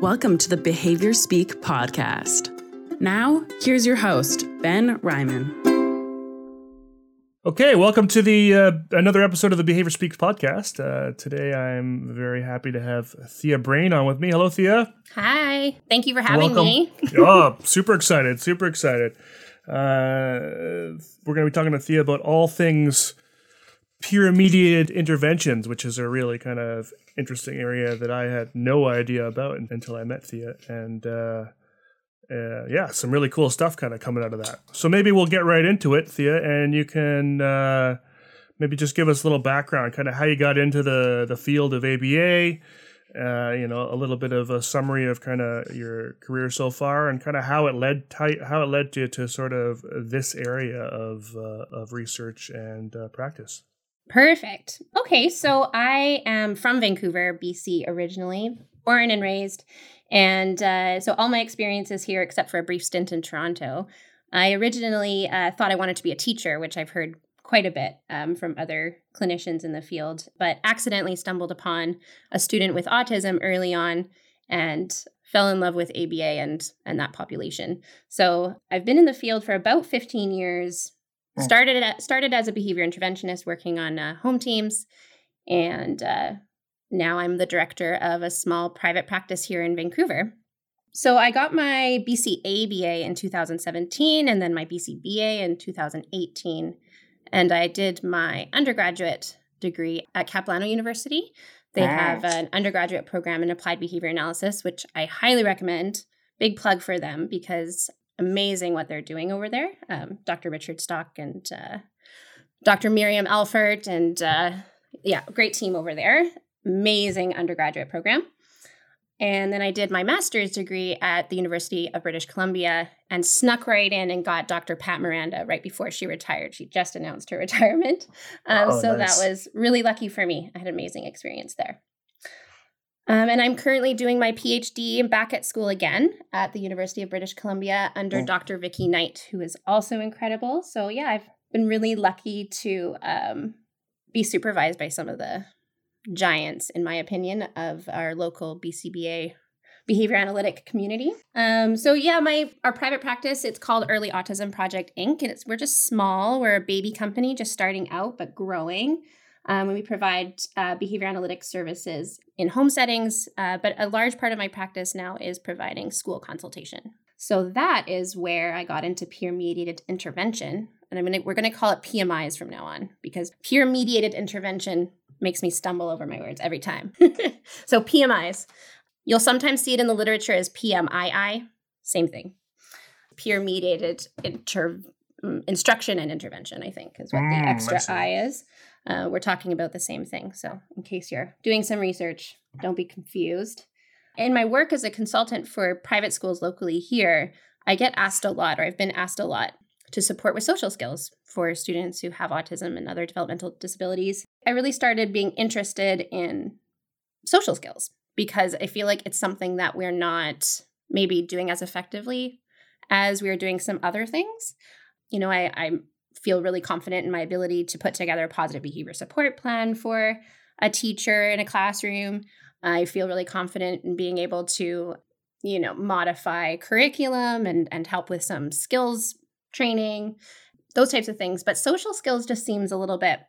Welcome to the Behavior Speak podcast. Now, here's your host, Ben Ryman. Okay, welcome to the uh, another episode of the Behavior Speaks podcast. Uh, today, I'm very happy to have Thea Brain on with me. Hello, Thea. Hi. Thank you for having welcome. me. oh, super excited! Super excited. Uh, we're going to be talking to Thea about all things peer mediated interventions, which is a really kind of interesting area that I had no idea about until I met Thea. And uh, uh, yeah, some really cool stuff kind of coming out of that. So maybe we'll get right into it, Thea, and you can uh, maybe just give us a little background, kind of how you got into the, the field of ABA. Uh, you know, a little bit of a summary of kind of your career so far, and kind of how it led how it led you to sort of this area of uh, of research and uh, practice. Perfect. Okay, so I am from Vancouver, BC originally, born and raised. And uh, so all my experiences here, except for a brief stint in Toronto. I originally uh, thought I wanted to be a teacher, which I've heard quite a bit um, from other clinicians in the field, but accidentally stumbled upon a student with autism early on and fell in love with ABA and and that population. So I've been in the field for about 15 years, Started at, started as a behavior interventionist working on uh, home teams, and uh, now I'm the director of a small private practice here in Vancouver. So I got my BCaBA in 2017, and then my BCBA in 2018, and I did my undergraduate degree at Capilano University. They have an undergraduate program in applied behavior analysis, which I highly recommend. Big plug for them because amazing what they're doing over there. Um, Dr. Richard Stock and uh, Dr. Miriam Elfert, and uh, yeah, great team over there. Amazing undergraduate program. And then I did my master's degree at the University of British Columbia and snuck right in and got Dr. Pat Mirenda right before she retired. She just announced her retirement. Um, oh, so nice. that was really lucky for me. I had an amazing experience there. Um, and I'm currently doing my PhD back at school again at the University of British Columbia under oh. Dr. Vicki Knight, who is also incredible. So, yeah, I've been really lucky to um, be supervised by some of the giants, in my opinion, of our local BCBA behavior analytic community. Um, so yeah, my our private practice it's called Early Autism Project Inc. and it's we're just small. We're a baby company, just starting out but growing. Um, we provide uh, behavior analytics services in home settings, uh, but a large part of my practice now is providing school consultation. So that is where I got into peer mediated intervention, and I'm gonna we're gonna call it PMIs from now on because peer mediated intervention makes me stumble over my words every time. so PMIs, you'll sometimes see it in the literature as PMII, same thing. Peer mediated inter- mm, instruction and intervention, I think, is what mm, the extra I is uh, we're talking about the same thing. So, in case you're doing some research, don't be confused. In my work as a consultant for private schools locally here, I get asked a lot, or I've been asked a lot, to support with social skills for students who have autism and other developmental disabilities. I really started being interested in social skills because I feel like it's something that we're not maybe doing as effectively as we are doing some other things. You know, I, I'm feel really confident in my ability to put together a positive behavior support plan for a teacher in a classroom. I feel really confident in being able to, you know, modify curriculum and and help with some skills training, those types of things. But social skills just seems a little bit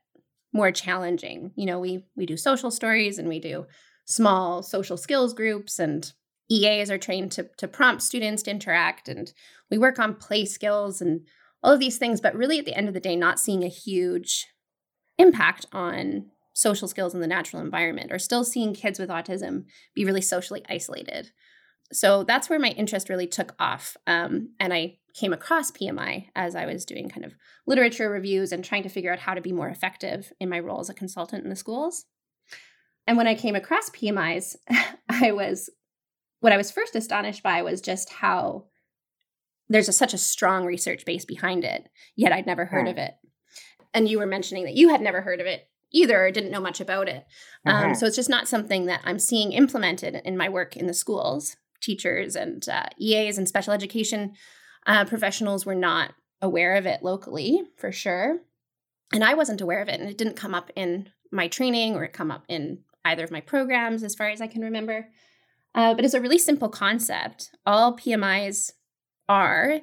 more challenging. You know, we we do social stories and we do small social skills groups and EAs are trained to to prompt students to interact and we work on play skills and all of these things, but really at the end of the day, not seeing a huge impact on social skills in the natural environment or still seeing kids with autism be really socially isolated. So that's where my interest really took off. Um, and I came across PMI as I was doing kind of literature reviews and trying to figure out how to be more effective in my role as a consultant in the schools. And when I came across PMIs, I was, what I was first astonished by was just how there's a, such a strong research base behind it, yet I'd never heard of it. And you were mentioning that you had never heard of it either or didn't know much about it. Um, uh-huh. so it's just not something that I'm seeing implemented in my work in the schools. Teachers and uh, EAs and special education uh, professionals were not aware of it locally for sure. And I wasn't aware of it, and it didn't come up in my training or it come up in either of my programs as far as I can remember. Uh, but it's a really simple concept. All PMIs are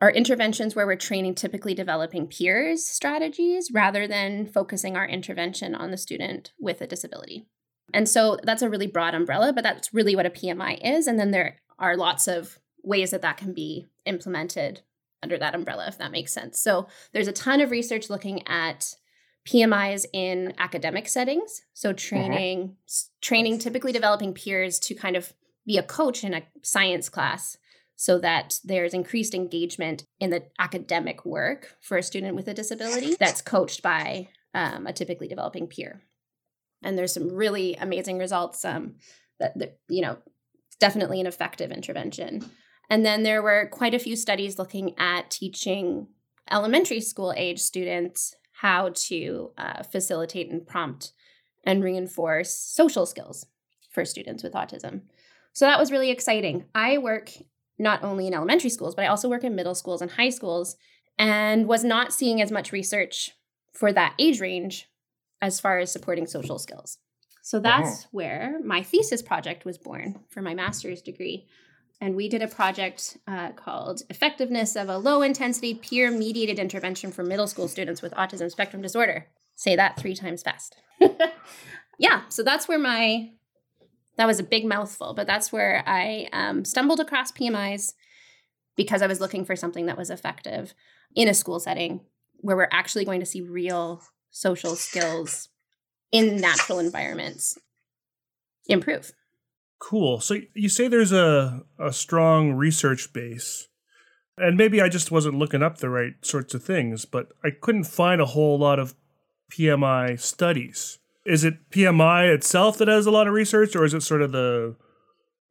are interventions where we're training typically developing peers strategies rather than focusing our intervention on the student with a disability. And so that's a really broad umbrella, but that's really what a PMI is. And then there are lots of ways that that can be implemented under that umbrella, if that makes sense. So there's a ton of research looking at PMIs in academic settings. So mm-hmm. training, mm-hmm. training, typically developing peers to kind of be a coach in a science class so that there's increased engagement in the academic work for a student with a disability that's coached by um, a typically developing peer. And there's some really amazing results um, that, that, you know, definitely an effective intervention. And then there were quite a few studies looking at teaching elementary school age students how to uh, facilitate and prompt and reinforce social skills for students with autism. So that was really exciting. I work not only in elementary schools, but I also work in middle schools and high schools and was not seeing as much research for that age range as far as supporting social skills. So that's uh-huh. where my thesis project was born for my master's degree. And we did a project uh, called Effectiveness of a Low Intensity Peer Mediated Intervention for Middle School Students with Autism Spectrum Disorder. Say that three times fast. yeah, so that's where my that was a big mouthful, but that's where I um, stumbled across PMIs because I was looking for something that was effective in a school setting where we're actually going to see real social skills in natural environments improve. Cool. So you say there's a, a strong research base. And maybe I just wasn't looking up the right sorts of things, but I couldn't find a whole lot of PMI studies is it PMI itself that has a lot of research, or is it sort of the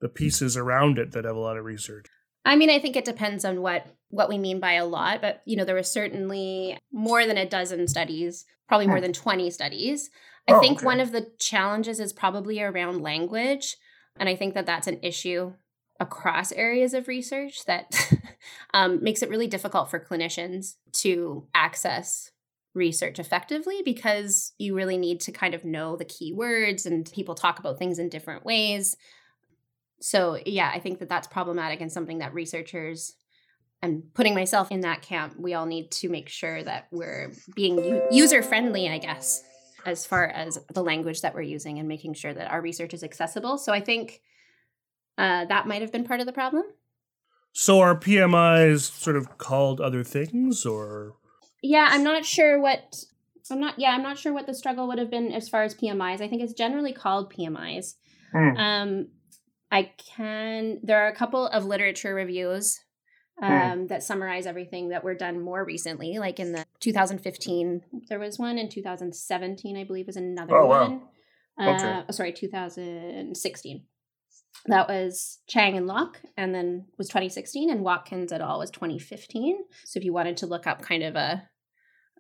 the pieces around it that have a lot of research? I mean, I think it depends on what what we mean by a lot, but you know, there was certainly more than a dozen studies, probably more hmm. than 20 studies. I oh, think okay. one of the challenges is probably around language, and I think that that's an issue across areas of research that um, makes it really difficult for clinicians to access research effectively because you really need to kind of know the keywords and people talk about things in different ways. So, yeah, I think that that's problematic and something that researchers and putting myself in that camp, we all need to make sure that we're being user friendly, I guess, as far as the language that we're using and making sure that our research is accessible. So, I think uh, that might have been part of the problem. So, are PMIs sort of called other things or? Yeah, I'm not sure what I'm not yeah, I'm not sure what the struggle would have been as far as PMIs. I think it's generally called PMIs. Mm. Um I can there are a couple of literature reviews hmm. um, mm. that summarize everything that were done more recently. Like in the 2015, there was one. In 2017, I believe, was another oh, one. Wow. Uh, okay. Oh, sorry, 2016 that was Chang and Locke, and then was 2016, and Watkins et al. was 2015. So if you wanted to look up kind of a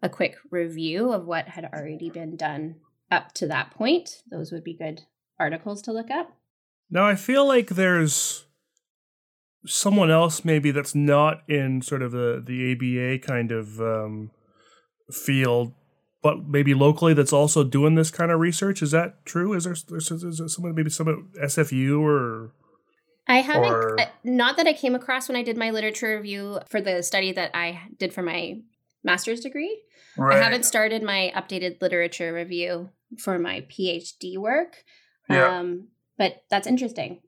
a quick review of what had already been done up to that point, those would be good articles to look up. Now I feel like there's someone else maybe that's not in sort of the the ABA kind of um, field but maybe locally that's also doing this kind of research. Is that true? Is there, is there someone maybe some at SFU or? I haven't. Or... Not that I came across when I did my literature review for the study that I did for my master's degree. Right. I haven't started my updated literature review for my PhD work. Yeah. Um, but that's interesting.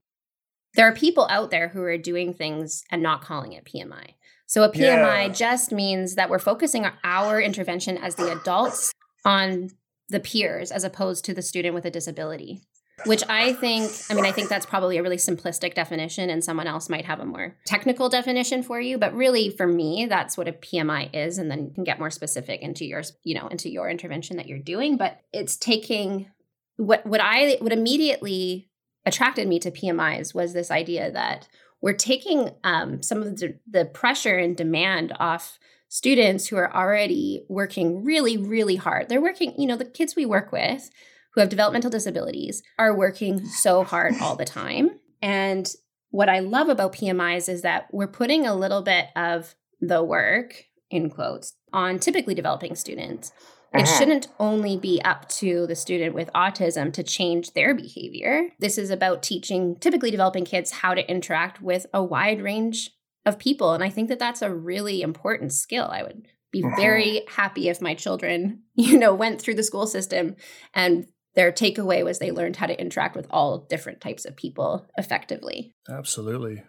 There are people out there who are doing things and not calling it PMI. So a PMI yeah. just means that we're focusing our intervention as the adults on the peers as opposed to the student with a disability. Which I think, I mean, I think that's probably a really simplistic definition, and someone else might have a more technical definition for you. But really, for me, that's what a PMI is, and then you can get more specific into your, you know, into your intervention that you're doing. But it's taking what what I what immediately attracted me to PMIs was this idea that we're taking um, some of the, the pressure and demand off students who are already working really, really hard. They're working, you know, the kids we work with who have developmental disabilities are working so hard all the time. And what I love about PMIs is that we're putting a little bit of the work, in quotes, on typically developing students. It uh-huh. shouldn't only be up to the student with autism to change their behavior. This is about teaching typically developing kids how to interact with a wide range of people. And I think that that's a really important skill. I would be uh-huh. very happy if my children, you know, went through the school system and their takeaway was they learned how to interact with all different types of people effectively. Absolutely.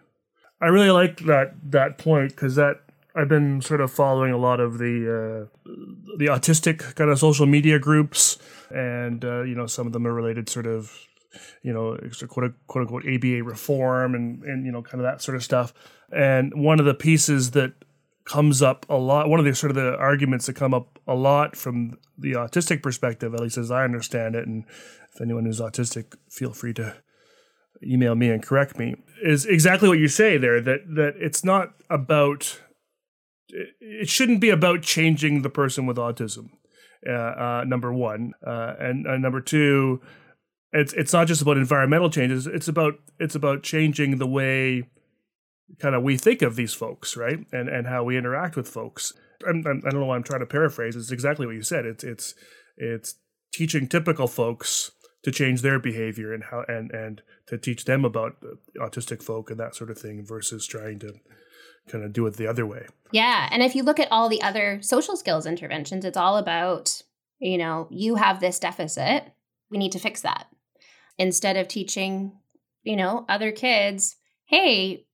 I really like that that point because that I've been sort of following a lot of the uh, the autistic kind of social media groups, and uh, you know some of them are related sort of you know quote quote unquote ABA reform and and you know kind of that sort of stuff. And one of the pieces that comes up a lot, one of the sort of the arguments that come up a lot from the autistic perspective, at least as I understand it, and if anyone who's autistic, feel free to email me and correct me, is exactly what you say there. That that it's not about it shouldn't be about changing the person with autism. Uh, uh, number one, uh, and number two, it's it's not just about environmental changes. It's about it's about changing the way kind of we think of these folks, right, and and how we interact with folks. I'm, I'm, I do not know why I'm trying to paraphrase. It's exactly what you said. It's it's it's teaching typical folks to change their behavior and how and and to teach them about uh, autistic folk and that sort of thing versus trying to kind of do it the other way. Yeah. And if you look at all the other social skills interventions, it's all about, you know, you have this deficit. We need to fix that. Instead of teaching, you know, other kids, hey,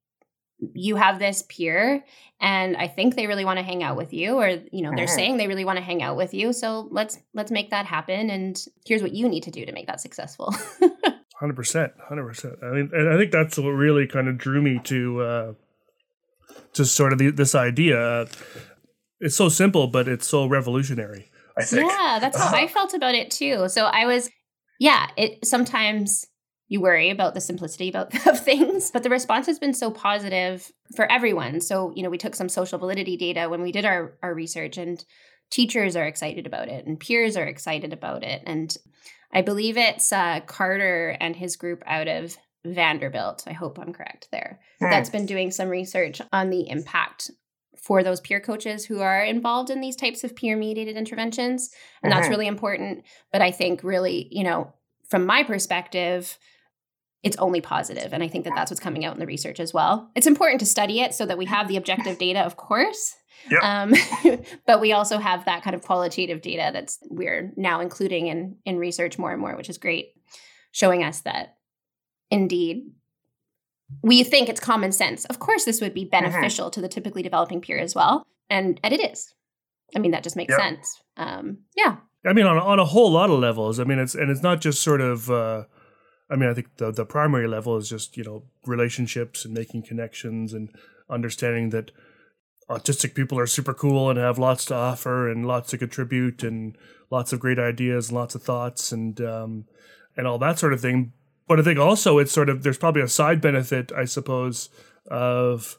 you have this peer and i think they really want to hang out with you or you know they're saying they really want to hang out with you so let's let's make that happen and here's what you need to do to make that successful 100% 100% i mean and i think that's what really kind of drew me to uh to sort of the, this idea. It's so simple, but it's so revolutionary. I think. Yeah, that's how I felt about it too. So I was, yeah. It sometimes you worry about the simplicity about of things, but the response has been so positive for everyone. So you know, we took some social validity data when we did our our research, and teachers are excited about it, and peers are excited about it, and I believe it's uh, Carter and his group out of Vanderbilt. I hope I'm correct there. Hmm. That's been doing some research on the impact for those peer coaches who are involved in these types of peer mediated interventions. And that's mm-hmm. really important. But I think, really, you know, from my perspective, it's only positive and i think that that's what's coming out in the research as well it's important to study it so that we have the objective data of course yep. um, but we also have that kind of qualitative data that's we're now including in in research more and more which is great showing us that indeed we think it's common sense. Of course, this would be uh-huh. beneficial to the typically developing peer as well, and and it is. I mean, that just makes yep. sense. Um, yeah. I mean, on on a whole lot of levels. I mean, it's and it's not just sort of. Uh, I mean, I think the the primary level is just you know relationships and making connections and understanding that autistic people are super cool and have lots to offer and lots to contribute and lots of great ideas and lots of thoughts and um, and all that sort of thing but I think also it's sort of there's probably a side benefit, I suppose, of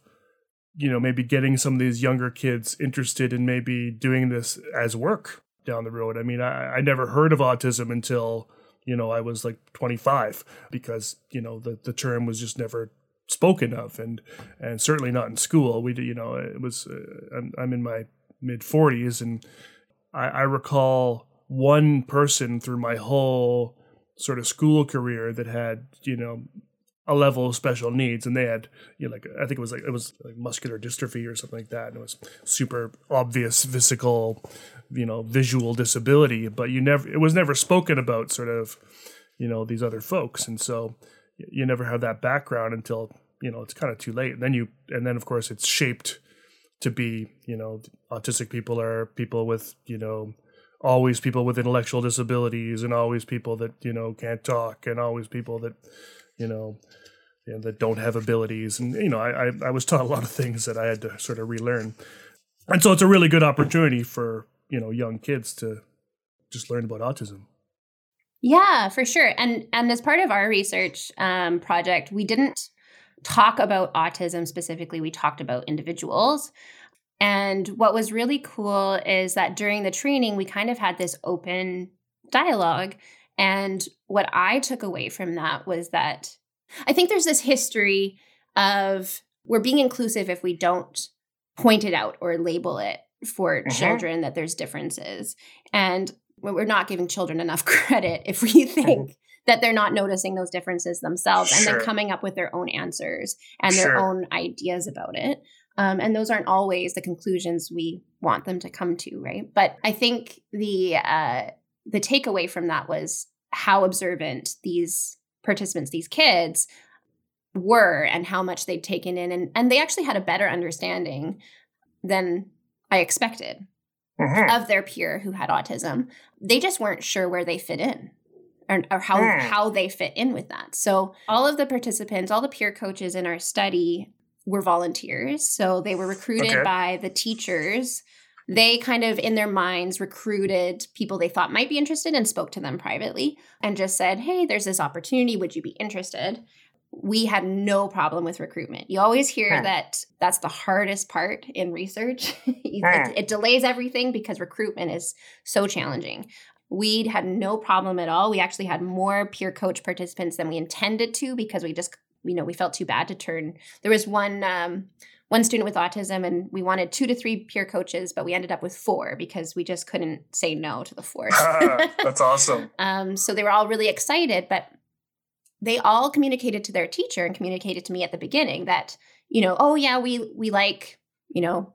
you know maybe getting some of these younger kids interested in maybe doing this as work down the road. I mean, I, I never heard of autism until you know I was like 25 because you know the the term was just never spoken of and and certainly not in school. We you know it was uh, I'm, I'm in my mid 40s and I, I recall one person through my whole sort of school career that had you know a level of special needs and they had you know like i think it was like it was like muscular dystrophy or something like that and it was super obvious physical you know visual disability but you never it was never spoken about sort of you know these other folks. And so you never have that background until you know it's kind of too late. And then you and then of course it's shaped to be you know autistic people are people with you know always people with intellectual disabilities and always people that you know can't talk and always people that you know, you know that don't have abilities. And you know I, I, I was taught a lot of things that I had to sort of relearn. And so it's a really good opportunity for you know young kids to just learn about autism. Yeah for sure. And and as part of our research um, project we didn't talk about autism specifically. We talked about individuals. And what was really cool is that during the training, we kind of had this open dialogue. And what I took away from that was that I think there's this history of we're being inclusive if we don't point it out or label it for Mhm. children that there's differences. And we're not giving children enough credit if we think that they're not noticing those differences themselves and Sure. then coming up with their own answers and their Sure. own ideas about it. Um, and those aren't always the conclusions we want them to come to, right? But I think the uh, the takeaway from that was how observant these participants, these kids, were, and how much they'd taken in, and and they actually had a better understanding than I expected Mhm. of their peer who had autism. They just weren't sure where they fit in or, or how, Hmm. how they fit in with that. So, all of the participants, all the peer coaches in our study were volunteers. So, they were recruited Okay. by the teachers. They kind of, in their minds, recruited people they thought might be interested and spoke to them privately and just said, Hey, there's this opportunity. Would you be interested? We had no problem with recruitment. You always hear Hmm. that that's the hardest part in research. it, Hmm. it delays everything because recruitment is so challenging. We had no problem at all. We actually had more peer coach participants than we intended to because we just, you know, we felt too bad to turn. There was one um, one student with autism, and we wanted two to three peer coaches, but we ended up with four because we just couldn't say no to the fourth. That's awesome. Um, so they were all really excited, but they all communicated to their teacher and communicated to me at the beginning that, you know, oh yeah, we we like, you know,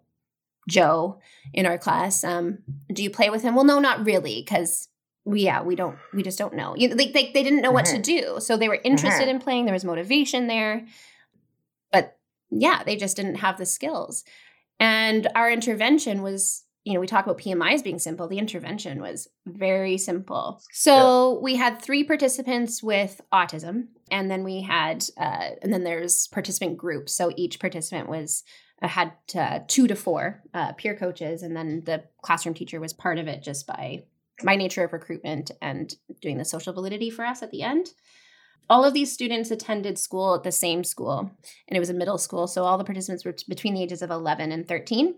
Joe in our class. Um, do you play with him? Well, no, not really, because we yeah, we don't we just don't know. You know, they they, they didn't know what to Mhm. do. So they were interested in playing, there was motivation there. But yeah, they just didn't have the skills. And our intervention was, you know, we talk about PMIs being simple. The intervention was very simple. So we had three participants with autism, and then we had, uh, and then there's participant groups. So each participant was uh, had uh, two to four uh, peer coaches, and then the classroom teacher was part of it just by my nature of recruitment and doing the social validity for us at the end. All of these students attended school at the same school, and it was a middle school. So all the participants were t- between the ages of 11 and 13,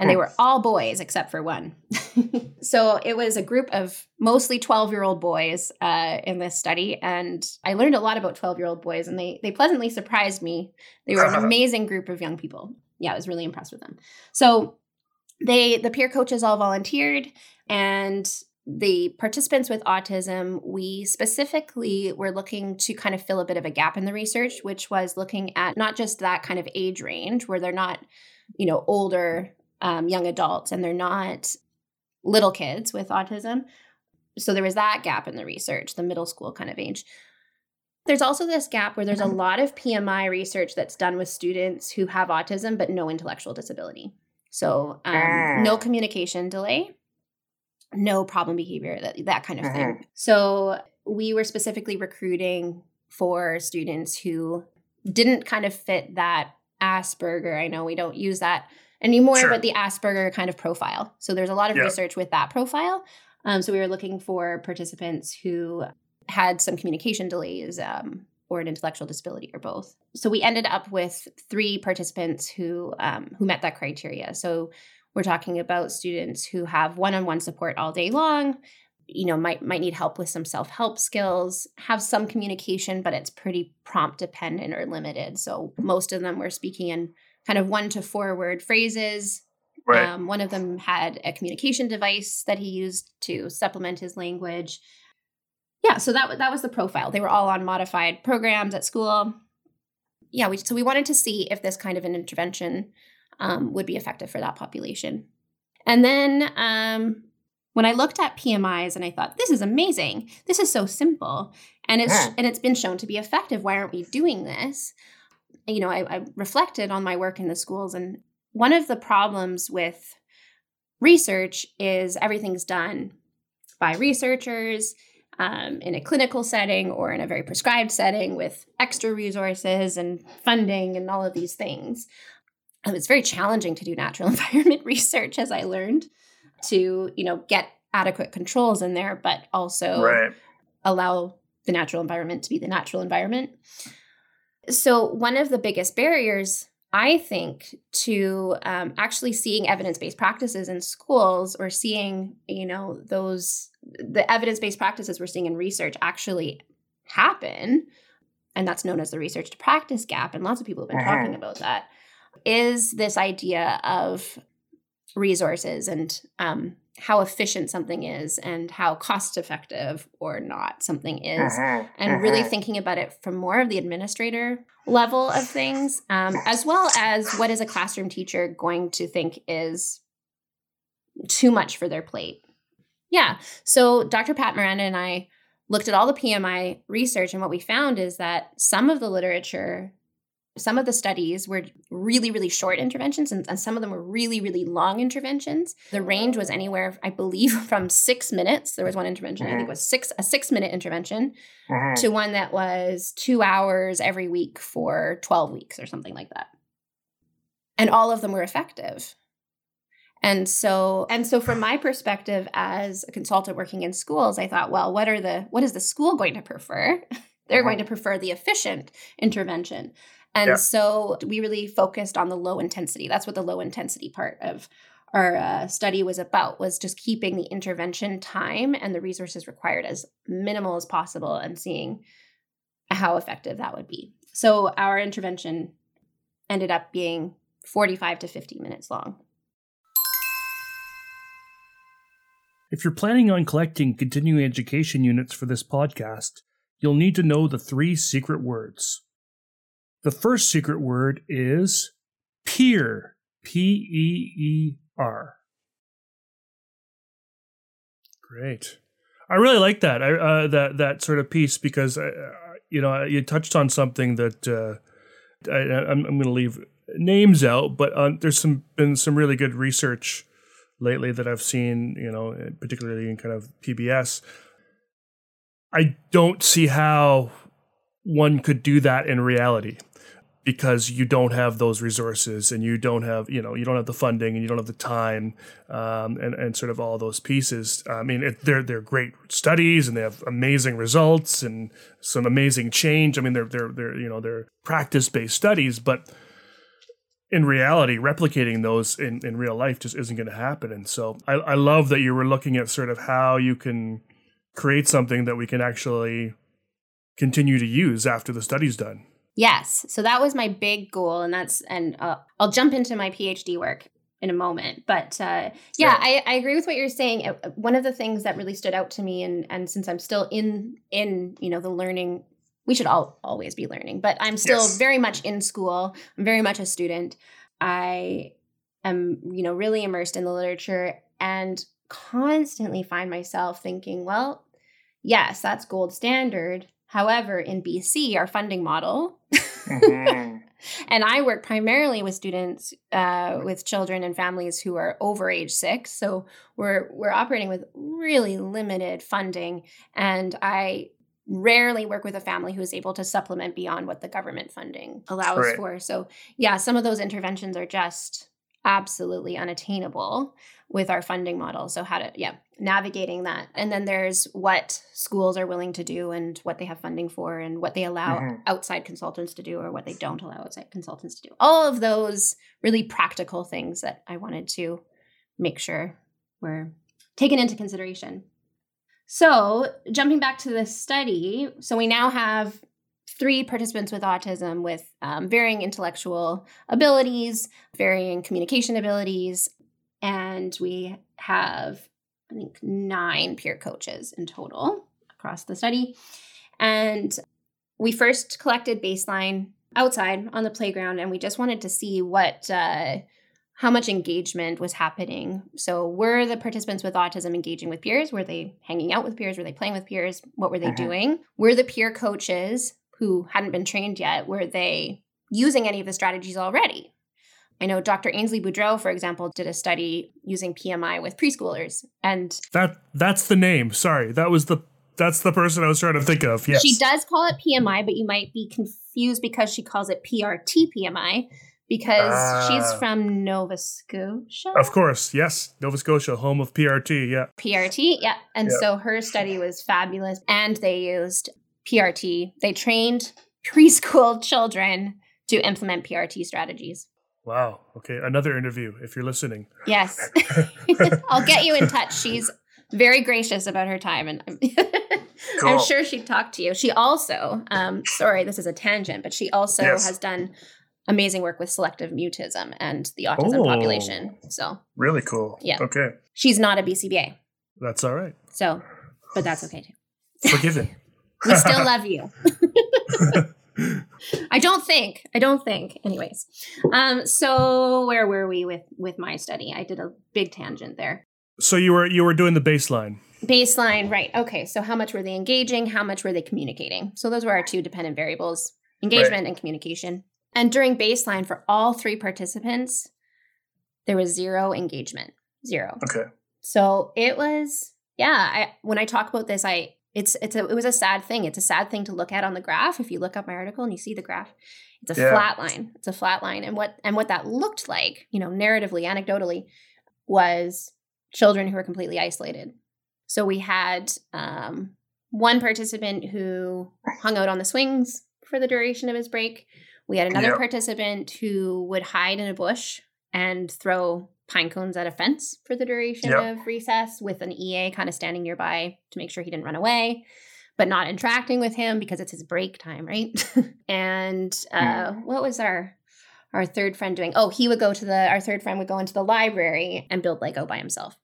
and they were all boys except for one. so it was a group of mostly 12 year old boys uh, in this study, and I learned a lot about 12 year old boys, and they they pleasantly surprised me. They were an amazing group of young people. Yeah, I was really impressed with them. So they the peer coaches all volunteered and the participants with autism we specifically were looking to kind of fill a bit of a gap in the research which was looking at not just that kind of age range where they're not you know older um, young adults and they're not little kids with autism so there was that gap in the research the middle school kind of age there's also this gap where there's a lot of pmi research that's done with students who have autism but no intellectual disability so um, no Mm. communication delay, no problem behavior, that that kind of thing. So we were specifically recruiting for students who didn't kind of fit that Asperger. I know we don't use that anymore, Sure. but the Asperger kind of profile. So there's a lot of Yeah. research with that profile. Um, so we were looking for participants who had some communication delays um, or an intellectual disability or both. So we ended up with three participants who um, who met that criteria. So we're talking about students who have one-on-one support all day long. You know, might might need help with some self-help skills, have some communication, but it's pretty prompt dependent or limited. So most of them were speaking in kind of one to four word phrases. Right. Um, one of them had a communication device that he used to supplement his language. Yeah, so that that was the profile. They were all on modified programs at school. Yeah, we, so we wanted to see if this kind of an intervention um, would be effective for that population. And then um, when I looked at PMIs and I thought, this is amazing. This is so simple, and it's Yeah. and it's been shown to be effective. Why aren't we doing this? You know, I, I reflected on my work in the schools, and one of the problems with research is everything's done by researchers um, in a clinical setting or in a very prescribed setting with extra resources and funding and all of these things. Um, it's very challenging to do natural environment research, as I learned, to you know get adequate controls in there, but also right. allow the natural environment to be the natural environment. So, one of the biggest barriers, I think, to um, actually seeing evidence based practices in schools or seeing, you know, those, the evidence based practices we're seeing in research actually happen, and that's known as the research to practice gap, and lots of people have been Mhm. talking about that, is this idea of resources and um, how efficient something is and how cost effective or not something is Mhm, and really mhm. thinking about it from more of the administrator level of things um, as well as what is a classroom teacher going to think is too much for their plate yeah so dr pat mirenda and i looked at all the pmi research and what we found is that some of the literature some of the studies were really really short interventions and, and some of them were really really long interventions. The range was anywhere i believe from six minutes. There was one intervention i think was six a six minute intervention Mhm. to one that was two hours every week for 12 weeks or something like that. And all of them were effective. And so and so from my perspective as a consultant working in schools i thought well what are the what is the school going to prefer? They're going to prefer the efficient intervention and Yeah. so we really focused on the low intensity that's what the low intensity part of our uh, study was about was just keeping the intervention time and the resources required as minimal as possible and seeing how effective that would be so our intervention ended up being 45 to 50 minutes long If you're planning on collecting continuing education units for this podcast, you'll need to know the three secret words. The first secret word is peer. P E E R. Great. I really like that. I, uh, that that sort of piece because uh, you know you touched on something that uh, I, I'm, I'm going to leave names out, but uh, there's some been some really good research lately that I've seen, you know, particularly in kind of PBS. I don't see how one could do that in reality because you don't have those resources and you don't have, you know, you don't have the funding and you don't have the time um, and, and sort of all those pieces. I mean, it, they're, they're great studies and they have amazing results and some amazing change. I mean, they're, they're, they're, you know, they're practice-based studies, but in reality, replicating those in, in real life just isn't going to happen. And so I, I love that you were looking at sort of how you can create something that we can actually continue to use after the study's done. Yes. So that was my big goal. And that's, and uh, I'll jump into my PhD work in a moment. But uh, yeah, I, I agree with what you're saying. Uh, One of the things that really stood out to me, and, and since I'm still in, in, you know, the learning, we should all always be learning, but I'm still Yes. very much in school. I'm very much a student. I am, you know, really immersed in the literature and constantly find myself thinking, well, yes, that's gold standard. However, in BC, our funding model, Mhm. and I work primarily with students, uh, with children and families who are over age six. So we're we're operating with really limited funding, and I rarely work with a family who is able to supplement beyond what the government funding allows Right. for. So yeah, some of those interventions are just absolutely unattainable with our funding model. So how to yeah, navigating that. And then there's what schools are willing to do and what they have funding for and what they allow Mhm. outside consultants to do or what they don't allow outside consultants to do. All of those really practical things that I wanted to make sure were taken into consideration. So, jumping back to this study, so we now have three participants with autism with um, varying intellectual abilities, varying communication abilities, and we have, I think, nine peer coaches in total across the study. And we first collected baseline outside on the playground, and we just wanted to see what. Uh, how much engagement was happening. So, were the participants with autism engaging with peers? Were they hanging out with peers? Were they playing with peers? What were they Mhm. doing? Were the peer coaches who hadn't been trained yet, were they using any of the strategies already? I know Dr. Ainsley Boudreau, for example, did a study using PMI with preschoolers, and That that's the name. Sorry, that was the that's the person I was trying to think of. Yes, she does call it PMI, but you might be confused because she calls it PRT PMI because she's Ah. from Nova Scotia. Of course, yes, Nova Scotia, home of PRT. Yeah, PRT, yeah. And Yeah. so her study was fabulous. And they used PRT. They trained preschool children to implement PRT strategies. Wow. Okay, another interview if you're listening. Yes. I'll get you in touch. She's very gracious about her time and I'm, I'm sure she'd talk to you. She also, um, sorry, this is a tangent, but she also Yes. has done amazing work with selective mutism and the autism Oh. population. So Really cool. Yeah. Okay. she's not a BCBA. That's all right. So, but that's okay too. Forgiven. We still love you. I don't think. I don't think. Anyways, um, so where were we with with my study? I did a big tangent there. so you were you were doing the baseline. Baseline, right? Okay. So how much were they engaging? How much were they communicating? So those were our two dependent variables: engagement and communication. And during baseline, for all three participants, there was zero engagement. Zero. Okay. So it was, yeah. I when I talk about this, I it's it's a it was a sad thing. It's a sad thing to look at on the graph. If you look up my article and you see the graph, it's a Yeah. flat line. It's a flat line, and what and what that looked like, you know, narratively, anecdotally, was children who were completely isolated. So we had um, one participant who hung out on the swings for the duration of his break. We had another Yep. participant who would hide in a bush and throw pine cones at a fence for the duration Yep. of recess with an EA kind of standing nearby to make sure he didn't run away, but not interacting with him because it's his break time, right? and uh, what was our our third friend doing? Oh, he would go to the our third friend would go into the library and build Lego by himself.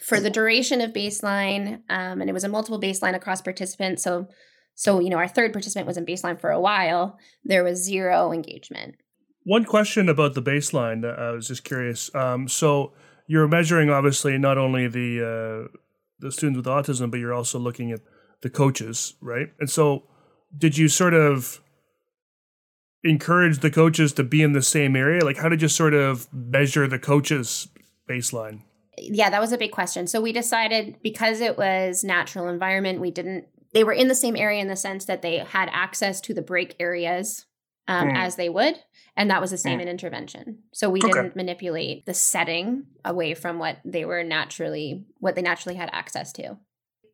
For the duration of baseline, um, and it was a multiple baseline across participants. So, so you know, our third participant was in baseline for a while. There was zero engagement. One question about the baseline that I was just curious. Um, so you're measuring obviously not only the uh, the students with autism, but you're also looking at the coaches, right? And so, did you sort of encourage the coaches to be in the same area? Like, how did you sort of measure the coaches' baseline? yeah, that was a big question. So we decided because it was natural environment, we didn't. They were in the same area in the sense that they had access to the break areas um, Mm. as they would, and that was the same in intervention. So we Okay. didn't manipulate the setting away from what they were naturally, what they naturally had access to.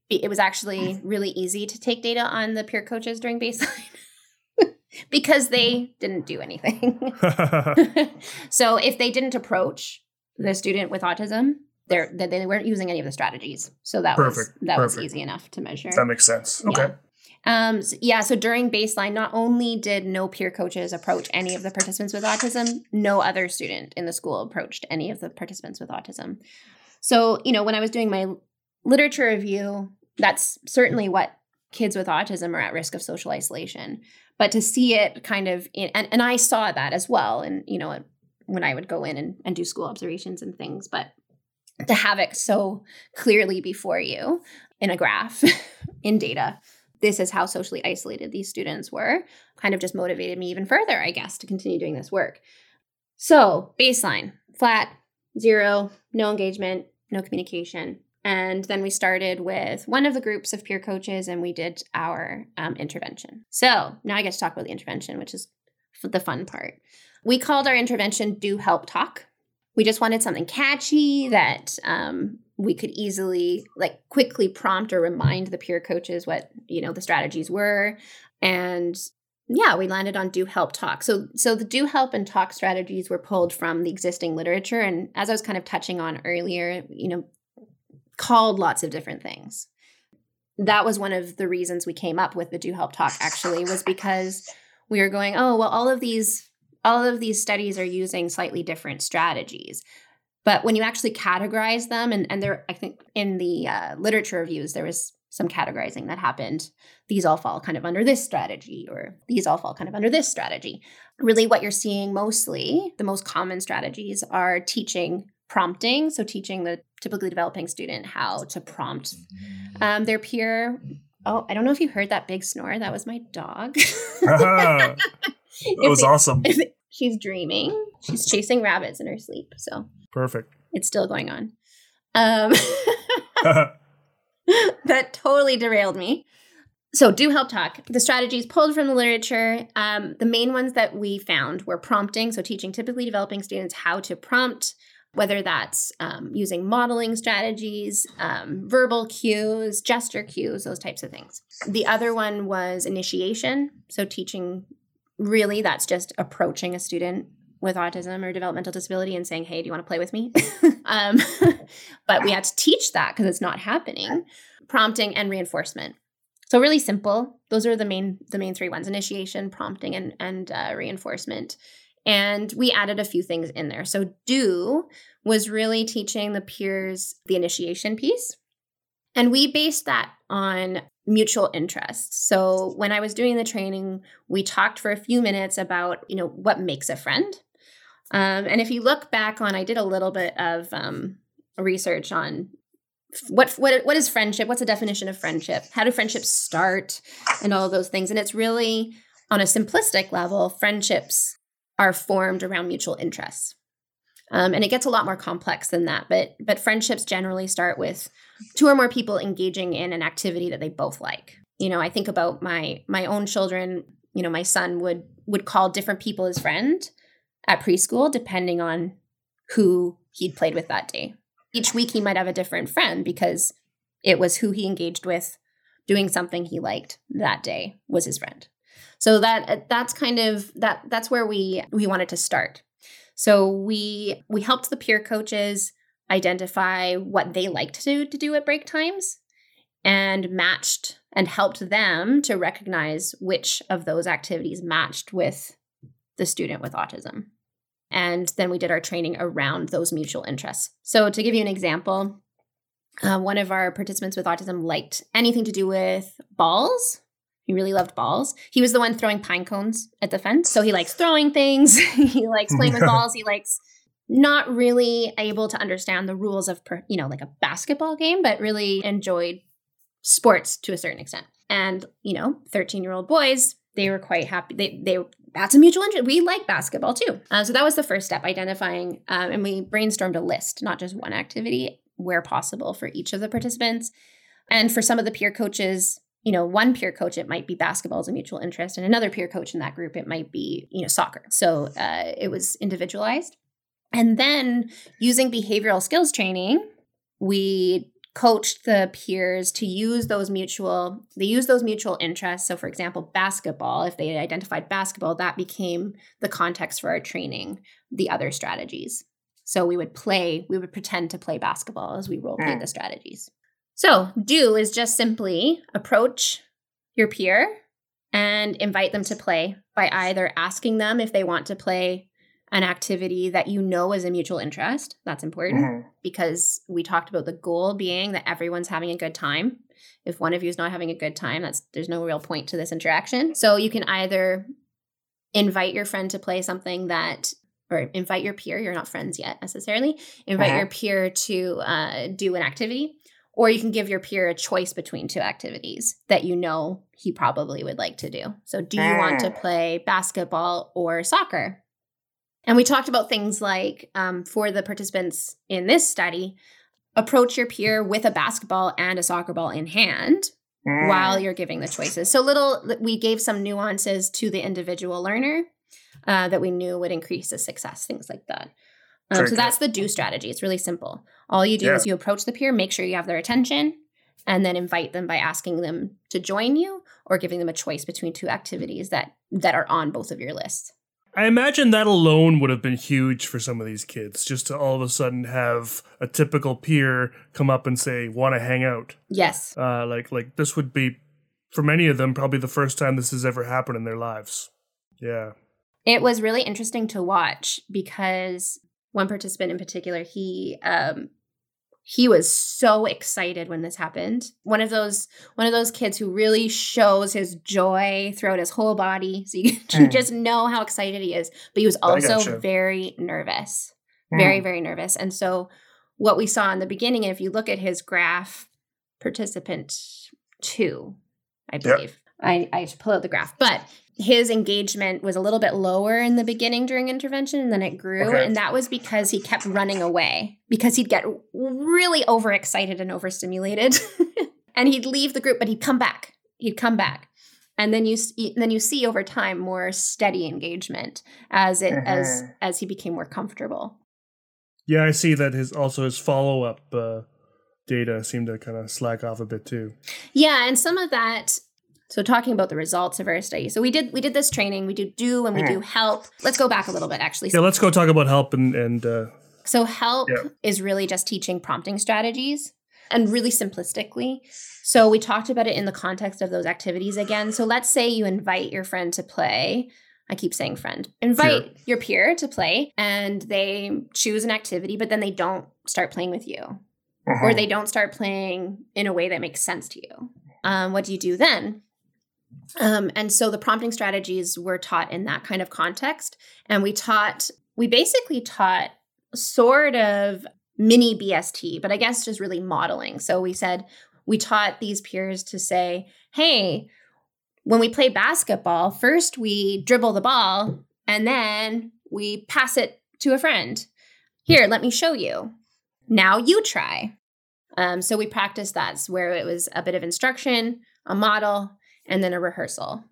It was actually really easy to take data on the peer coaches during baseline because they didn't do anything. so if they didn't approach the student with autism, they're, they weren't using any of the strategies. So that was Perfect, that was easy enough to measure. That makes sense. Yeah. Um, s- yeah. So during baseline, not only did no peer coaches approach any of the participants with autism, no other student in the school approached any of the participants with autism. So you know, when I was doing my literature review, that's certainly what kids with autism are at risk of social isolation. But to see it kind of in, and, and I saw that as well, and you know, when I would go in and, and do school observations and things, but to have it so clearly before you in a graph, in data, this is how socially isolated these students were, kind of just motivated me even further, I guess, to continue doing this work. So, baseline flat, zero, no engagement, no communication. And then we started with one of the groups of peer coaches and we did our um, intervention. So, now I get to talk about the intervention, which is the fun part. We called our intervention Do Help Talk. We just wanted something catchy that um, we could easily like quickly prompt or remind the peer coaches what you know the strategies were. And yeah we landed on do help talk. So so the do help and talk strategies were pulled from the existing literature. And as i was kind of touching on earlier you know called lots of different things. That was one of the reasons we came up with the do help talk actually was because we were going oh well all of these all of these studies are using slightly different strategies. But when you actually categorize them and, and there i think in the uh, literature reviews there was some categorizing that happened. These all fall kind of under this strategy or these all fall kind of under this strategy. Really what you're seeing mostly the most common strategies are teaching prompting so teaching the typically developing student how to prompt um, their peer oh i don't know if you heard that big snore that was my dog It was awesome. she's dreaming she's chasing rabbits in her sleep so Perfect. it's still going on. Um, that totally derailed me. So, do help talk. The strategies pulled from the literature. Um, the main ones that we found were prompting, so teaching typically developing students how to prompt, whether that's um, using modeling strategies, um, verbal cues, gesture cues, those types of things. The other one was initiation, so teaching really that's just approaching a student with autism or developmental disability and saying, "Hey, do you want to play with me?" um, but we had to teach that because it's not happening. Prompting and reinforcement. So really simple. Those are the main the main three ones: initiation, prompting, and and uh, reinforcement. And we added a few things in there. So, do was really teaching the peers the initiation piece. And we based that on mutual interests. So, when I was doing the training, we talked for a few minutes about, you know, what makes a friend. Um, and if you look back on, I did a little bit of um, research on what what what is friendship? What's the definition of friendship? How do friendships start? And all those things. And it's really on a simplistic level, friendships are formed around mutual interests. Um, and it gets a lot more complex than that. But but friendships generally start with two or more people engaging in an activity that they both like. You know, I think about my my own children. You know, my son would would call different people his friend at preschool depending on who he'd played with that day each week he might have a different friend because it was who he engaged with doing something he liked that day was his friend so that uh, that's kind of that that's where we we wanted to start so we we helped the peer coaches identify what they liked to, to do at break times and matched and helped them to recognize which of those activities matched with the student with autism and then we did our training around those mutual interests. So, to give you an example, uh, one of our participants with autism liked anything to do with balls. He really loved balls. He was the one throwing pine cones at the fence. So, he likes throwing things, he likes playing with balls, he likes not really able to understand the rules of, per, you know, like a basketball game, but really enjoyed sports to a certain extent. And, you know, 13 year old boys, they were quite happy. They, they that's a mutual interest. We like basketball too. Uh, so that was the first step, identifying, um, and we brainstormed a list, not just one activity, where possible for each of the participants. And for some of the peer coaches, you know, one peer coach, it might be basketball as a mutual interest, and another peer coach in that group, it might be, you know, soccer. So uh, it was individualized. And then using behavioral skills training, we coached the peers to use those mutual they use those mutual interests so for example basketball if they identified basketball that became the context for our training the other strategies so we would play we would pretend to play basketball as we role played the strategies so do is just simply approach your peer and invite them to play by either asking them if they want to play an activity that you know is a mutual interest. That's important mm-hmm. because we talked about the goal being that everyone's having a good time. If one of you is not having a good time, that's there's no real point to this interaction. So you can either invite your friend to play something that or invite your peer, you're not friends yet necessarily, invite uh-huh. your peer to uh, do an activity, or you can give your peer a choice between two activities that you know he probably would like to do. So, do you want to ah. play basketball or soccer? And we talked about things like um, for the participants in this study, approach your peer with a basketball and a soccer ball in hand mm. while you're giving the choices. So, little, we gave some nuances to the individual learner uh, that we knew would increase the success, things like that. Um, so, that's the do strategy. It's really simple. All you do yeah. is you approach the peer, make sure you have their attention, and then invite them by asking them to join you or giving them a choice between two activities that that are on both of your lists. I imagine that alone would have been huge for some of these kids, just to all of a sudden have a typical peer come up and say, "Want to hang out?" Yes. Uh, like like this would be for many of them probably the first time this has ever happened in their lives. Yeah. It was really interesting to watch because one participant in particular, he um, he was so excited when this happened. One of those one of those kids who really shows his joy throughout his whole body. So you, mm. just know how excited he is. But he was also very nervous. Mm. very very nervous. And so what we saw in the beginning if you look at his graph participant two i believe. Yep. I, I should pull out the graph. But his engagement was a little bit lower in the beginning during intervention and then it grew okay. and that was because he kept running away because he'd get really overexcited and overstimulated. And he'd leave the group but he'd come back. He'd come back. And then you then you see over time more steady engagement as it uh-huh. as as he became more comfortable. Yeah i see that his also his follow-up uh, data seemed to kind of slack off a bit too. Yeah and some of that so talking about the results of our study. So we did we did this training. We do do and we do help. Let's go back a little bit actually. Yeah, let's go talk about help and and. Uh, so help yeah. is really just teaching prompting strategies and really simplistically. So we talked about it in the context of those activities again. So let's say you invite your friend to play I keep saying friend. Invite Peer. your peer to play and they choose an activity, but then they don't start playing with you or Mhm. they don't start playing in a way that makes sense to you. Um, what do you do then? Um, and so the prompting strategies were taught in that kind of context. And we taught, we basically taught sort of mini BST, but I guess just really modeling. So we said, we taught these peers to say, hey, when we play basketball, first we dribble the ball and then we pass it to a friend. Here, let me show you. Now you try. Um, so we practiced that where it was a bit of instruction, a model, and then a rehearsal.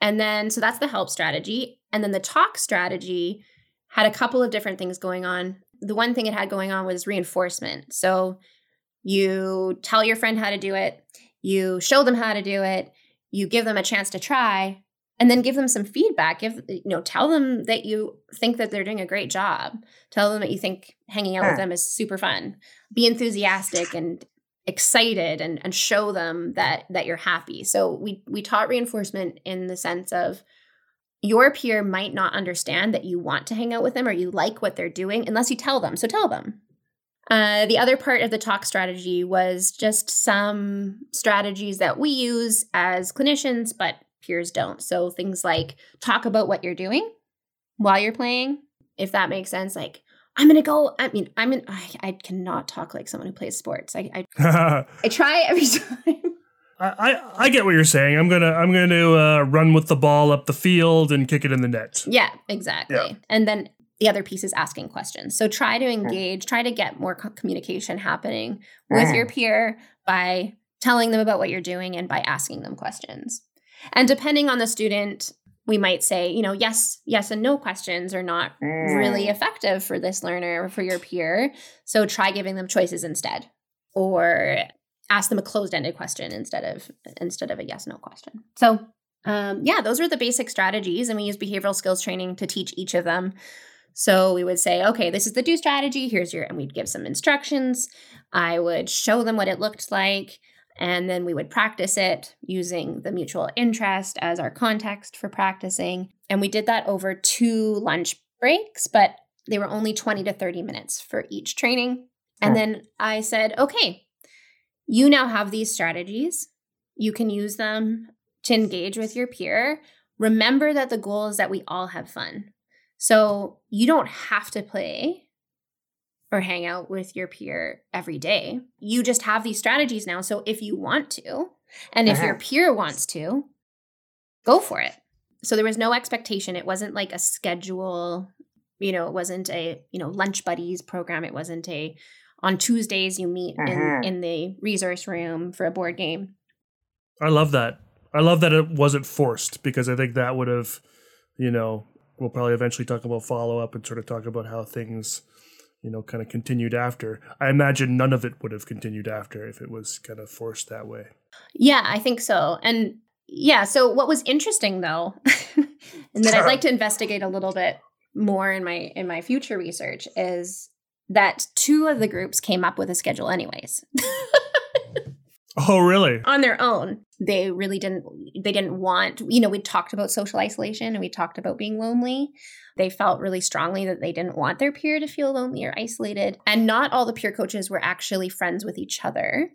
And then, so that's the help strategy. And then the talk strategy had a couple of different things going on. The one thing it had going on was reinforcement. So you tell your friend how to do it, you show them how to do it, you give them a chance to try, and then give them some feedback. Give you know, tell them that you think that they're doing a great job. Tell them that you think hanging out with them is super fun. Be enthusiastic and excited and, and show them that that you're happy. So we we taught reinforcement in the sense of your peer might not understand that you want to hang out with them or you like what they're doing unless you tell them. So tell them. Uh, the other part of the talk strategy was just some strategies that we use as clinicians, but peers don't. So things like talk about what you're doing while you're playing, if that makes sense. Like, I'm gonna go. I mean, I'm in. I, I cannot talk like someone who plays sports. I, I I, I try every time. I I get what you're saying. I'm gonna I'm gonna uh, run with the ball up the field and kick it in the net. Yeah, exactly. Yeah. And then the other piece is asking questions. So try to engage, try to get more co- communication happening with Mm. your peer by telling them about what you're doing and by asking them questions. And depending on the student, we might say, you know, yes, yes, and no questions are not really Mm. effective for this learner or for your peer. So try giving them choices instead or ask them a closed-ended question instead of instead of a yes no question. So um, yeah, those are the basic strategies, and we use behavioral skills training to teach each of them. So we would say, okay, this is the do strategy. Here's your, and we'd give some instructions. I would show them what it looked like, and then we would practice it using the mutual interest as our context for practicing. And we did that over two lunch breaks, but they were only 20 to 30 minutes for each training. And then I said, okay, you now have these strategies. You can use them to engage with your peer. Remember that the goal is that we all have fun. So you don't have to play or hang out with your peer every day. You just have these strategies now. So if you want to, and if your Uh-huh. peer wants to, go for it. So there was no expectation. It wasn't like a schedule, you know, it wasn't a, you know, lunch buddies program. It wasn't a on Tuesdays you meet Uh-huh. in in the resource room for a board game. I love that. I love that it wasn't forced because I think that would have, you know, we'll probably eventually talk about follow up and sort of talk about how things, you know, kind of continued after. I imagine none of it would have continued after if it was kind of forced that way. Yeah, I think so. And yeah, so what was interesting though, and that I'd like to investigate a little bit more in my in my future research is that two of the groups came up with a schedule anyways. Oh, really? on their own. They really didn't they didn't want, you know, we talked about social isolation and we talked about being lonely. They felt really strongly that they didn't want their peer to feel lonely or isolated. And not all the peer coaches were actually friends with each other.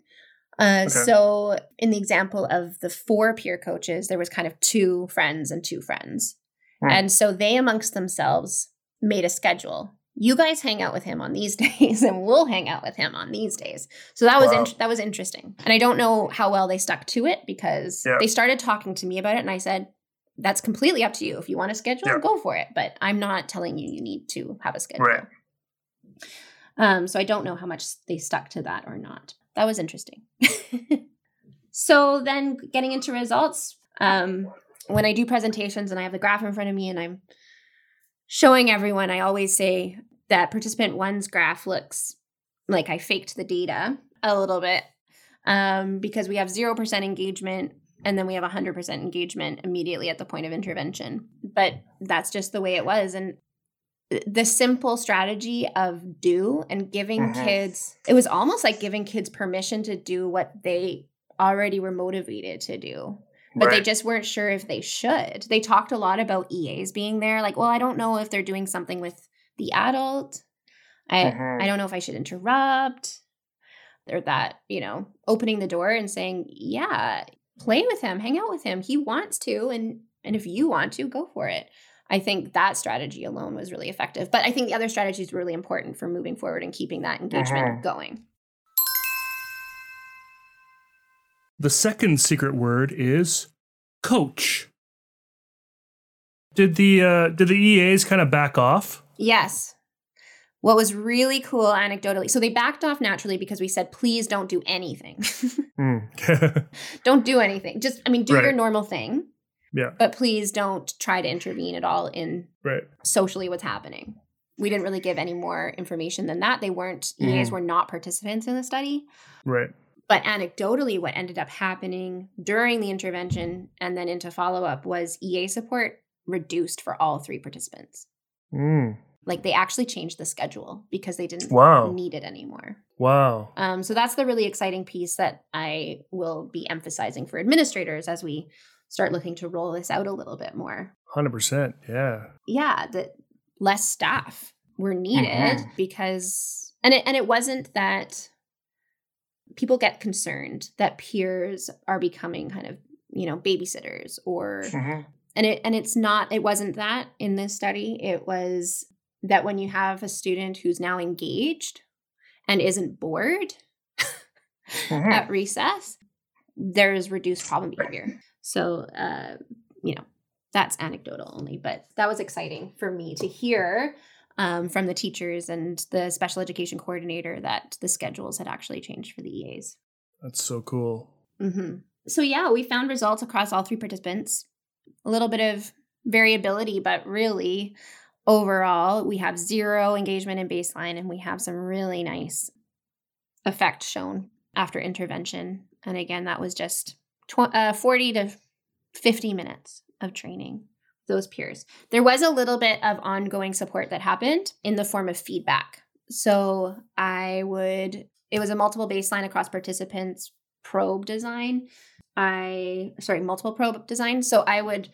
Uh, Okay. So, in the example of the four peer coaches, there was kind of two friends and two friends. Hmm. And so they amongst themselves made a schedule. You guys hang out with him on these days, and we'll hang out with him on these days. So that was Wow. int- that was interesting, and I don't know how well they stuck to it because Yeah. they started talking to me about it, and I said, "That's completely up to you. If you want a schedule, Yeah. go for it. But I'm not telling you you need to have a schedule." Right. Um, so I don't know how much they stuck to that or not. That was interesting. so then getting into results, um, when I do presentations and I have the graph in front of me and I'm showing everyone, I always say that participant one's graph looks like I faked the data a little bit um, because we have 0% engagement and then we have 100% engagement immediately at the point of intervention. But that's just the way it was. And the simple strategy of do and giving Mhm. kids, it was almost like giving kids permission to do what they already were motivated to do. But they just weren't sure if they should. They talked a lot about EAs being there, like, well, I don't know if they're doing something with the adult. I Mhm. I don't know if I should interrupt. Or that, you know, opening the door and saying, yeah, play with him, hang out with him. He wants to, and and if you want to, go for it. I think that strategy alone was really effective. But I think the other strategies were really important for moving forward and keeping that engagement Mhm. going. The second secret word is coach. Did the uh, did the EAs kind of back off? Yes. What was really cool anecdotally, so they backed off naturally because we said, please don't do anything. Mm. don't do anything. Just, I mean, do your normal thing, yeah, but please don't try to intervene at all in right. socially what's happening. We didn't really give any more information than that. They weren't, EAs Mhm. were not participants in the study. Right. But anecdotally, what ended up happening during the intervention and then into follow up was EA support reduced for all three participants. Mm. Like they actually changed the schedule because they didn't Wow. need it anymore. Wow. Um, so that's the really exciting piece that I will be emphasizing for administrators as we start looking to roll this out a little bit more. Hundred percent. Yeah. Yeah, that less staff were needed Mhm. because and it and it wasn't that people get concerned that peers are becoming kind of, you know, babysitters or Mhm. and it and it's not it wasn't that in this study it was that when you have a student who's now engaged and isn't bored Mhm. at recess there's reduced problem behavior so uh you know that's anecdotal only but that was exciting for me to hear um, from the teachers and the special education coordinator that the schedules had actually changed for the eas That's so cool. hmm So yeah, we found results across all three participants. A little bit of variability, but really, overall, we have zero engagement in baseline, and we have some really nice effect shown after intervention. And again, that was just tw- uh, forty to fifty minutes of training those peers. There was a little bit of ongoing support that happened in the form of feedback. So I would. It was a multiple baseline across participants probe design. I sorry, multiple probe design. So I would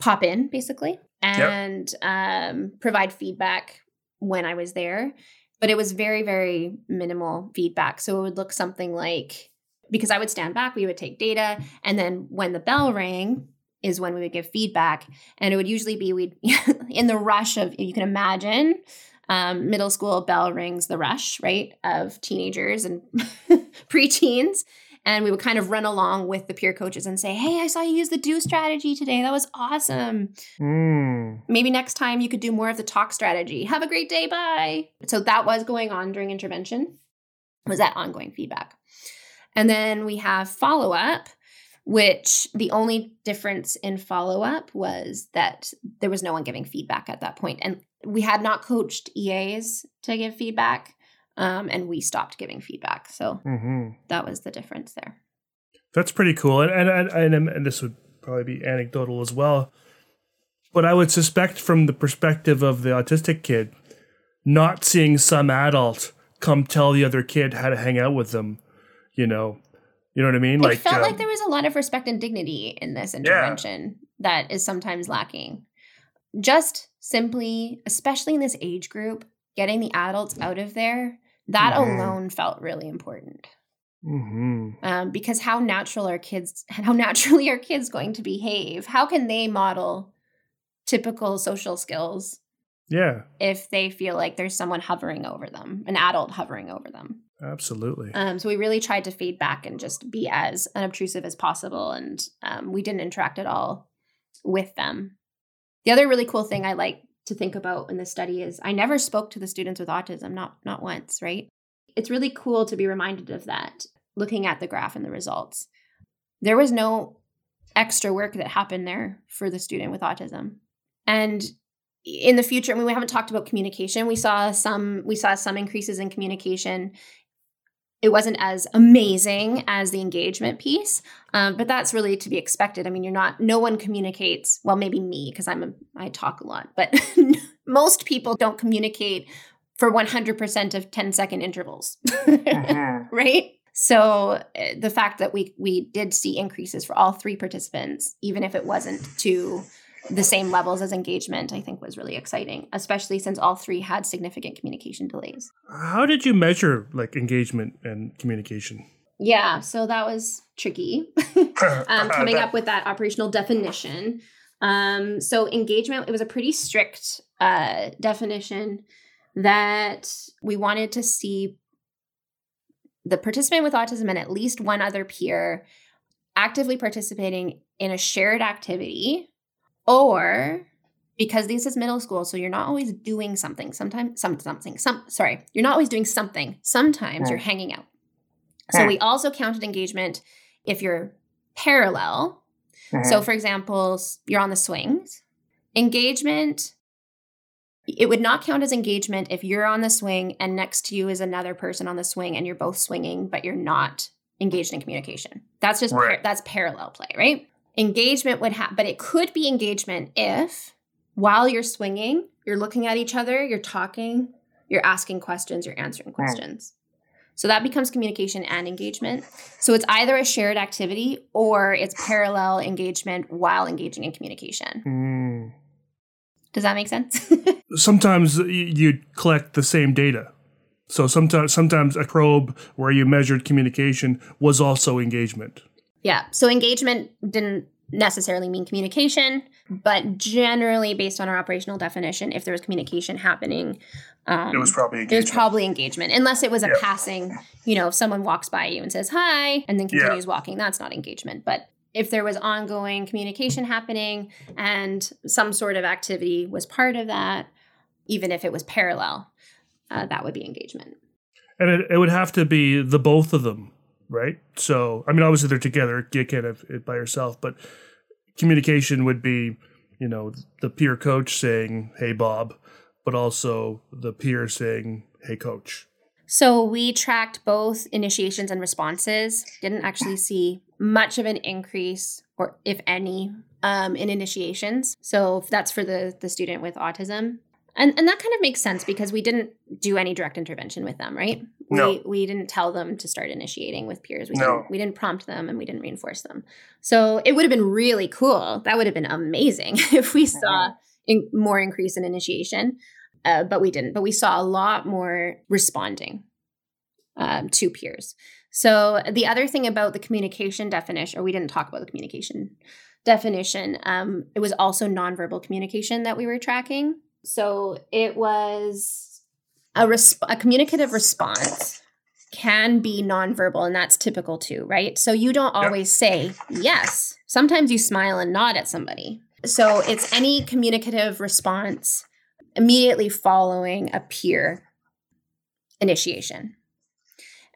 pop in basically and um, provide feedback when I was there, but it was very very minimal feedback. So it would look something like because I would stand back, we would take data, and then when the bell rang is when we would give feedback, and it would usually be we would in the rush of you can imagine um, middle school bell rings the rush right of teenagers and preteens. And we would kind of run along with the peer coaches and say hey i saw you use the do strategy today. That was awesome. Mm. maybe next time you could do more of the talk strategy. Have a great day. Bye. So that was going on during intervention was that ongoing feedback. And then we have follow-up which the only difference in follow-up was that there was no one giving feedback at that point and we had not coached eas to give feedback um, and we stopped giving feedback so Mhm. that was the difference there That's pretty cool. And and, and and and this would probably be anecdotal as well. But I would suspect from the perspective of the autistic kid, not seeing some adult come tell the other kid how to hang out with them, you know. You know what I mean? it felt um, like there was a lot of respect and dignity in this intervention that is sometimes lacking. Just simply, especially in this age group, getting the adults out of there, that Mhm. alone felt really important. Mhm. Um, because how natural are kids, how naturally are kids going to behave? How can they model typical social skills Yeah, if they feel like there's someone hovering over them, an adult hovering over them? Absolutely. Um, so we really tried to fade back and just be as unobtrusive as possible, and um, we didn't interact at all with them. The other really cool thing I like to think about in this study is I never spoke to the students with autism, not not once. Right? It's really cool to be reminded of that. Looking at the graph and the results, there was no extra work that happened there for the student with autism, and in the future, I mean, we haven't talked about communication. We saw some we saw some increases in communication it wasn't as amazing as the engagement piece um, but that's really to be expected i mean you're not no one communicates well maybe me because i'm a i talk a lot but most people don't communicate for 100% of 10 second intervals Mhm. right So uh, the fact that we we did see increases for all three participants, even if it wasn't to the same levels as engagement, I think was really exciting, especially since all three had significant communication delays. How did you measure like engagement and communication? Yeah, so that was tricky. um, coming up with that operational definition. Um, so engagement, it was a pretty strict uh, definition that we wanted to see the participant with autism and at least one other peer actively participating in a shared activity or because this is middle school so you're not always doing something. Sometimes some something some sorry you're not always doing something. Sometimes you're hanging out. So we also counted engagement if you're parallel. So for example you're on the swings. Engagement it would not count as engagement if you're on the swing and next to you is another person on the swing and you're both swinging but you're not engaged in communication. That's just par- that's parallel play right engagement would have but it could be engagement if while you're swinging you're looking at each other you're talking you're asking questions you're answering questions so that becomes communication and engagement so it's either a shared activity or it's parallel engagement while engaging in communication Hmm. does that make sense Sometimes y- you collect the same data. So sometimes sometimes a probe where you measured communication was also engagement. Yeah. So engagement didn't necessarily mean communication, but generally, based on our operational definition, if there was communication happening, um, it was probably there's engagement. probably engagement, unless it was a Yeah. passing. You know, if someone walks by you and says hi and then Yeah. continues walking, that's not engagement. But if there was ongoing communication happening and some sort of activity was part of that, even if it was parallel, uh, that would be engagement. And it, it would have to be the both of them, right? So, I mean, obviously they're together. You can't have it by yourself, but communication would be, you know, the peer coach saying, hey, Bob, but also the peer saying, hey, coach. So we tracked both initiations and responses. Didn't actually see much of an increase, or if any, um, in initiations. So that's for the the student with autism, and and that kind of makes sense because we didn't do any direct intervention with them, right? No. We we didn't tell them to start initiating with peers. We No. didn't we didn't prompt them and we didn't reinforce them. So it would have been really cool. That would have been amazing if we saw in, more increase in initiation uh, but we didn't. But we saw a lot more responding um, to peers. So the other thing about the communication definition, or we didn't talk about the communication definition, um, it was also nonverbal communication that we were tracking. So it was a, resp- a communicative response can be nonverbal, and that's typical too, right? So you don't Yep. always say yes. Sometimes you smile and nod at somebody. So it's any communicative response immediately following a peer initiation.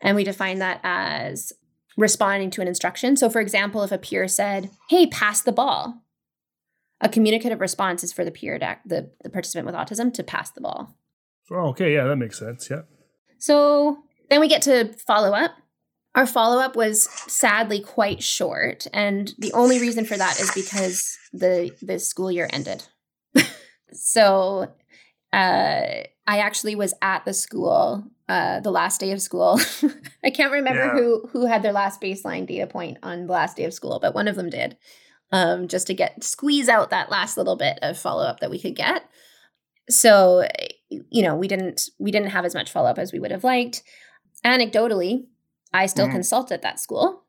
And we define that as responding to an instruction. So, for example, if a peer said, Hey, pass the ball, a communicative response is for the peer, to the, the participant with autism, to pass the ball. Oh, okay. Yeah, that makes sense. Yeah. So then we get to follow up. Our follow up was sadly quite short, and the only reason for that is because the the school year ended. so uh, I actually was at the school uh, the last day of school. I can't remember Yeah. who who had their last baseline data point on the last day of school, but one of them did, um, just to get squeeze out that last little bit of follow up that we could get. So you know we didn't we didn't have as much follow up as we would have liked. Anecdotally, I still Mhm. consult at that school.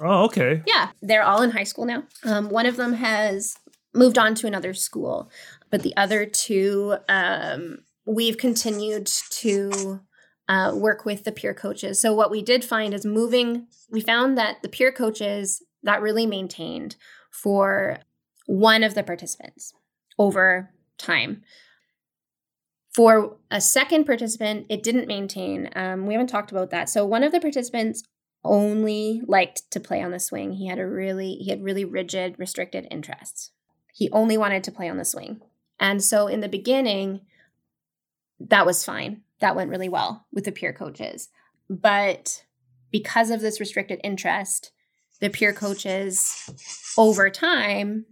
Oh, okay. Yeah, they're all in high school now. Um, one of them has moved on to another school, but the other two, um, we've continued to uh, work with the peer coaches. So what we did find is moving. We found that the peer coaches that really maintained for one of the participants over time. For a second participant, it didn't maintain. Um, we haven't talked about that. So one of the participants only liked to play on the swing. He had a really he had really rigid, restricted interests. He only wanted to play on the swing. And so in the beginning, that was fine. That went really well with the peer coaches. But because of this restricted interest, the peer coaches over time,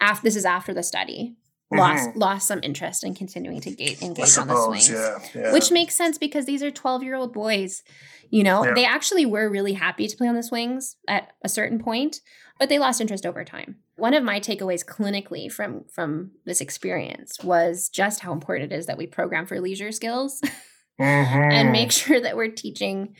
after this is after the study, lost lost some interest in continuing to ga- engage on the swings yeah, yeah. which makes sense because these are 12 year old boys You know, Yeah. they actually were really happy to play on the swings at a certain point, but they lost interest over time. One of my takeaways clinically from from this experience was just how important it is that we program for leisure skills Mhm. and make sure that we're teaching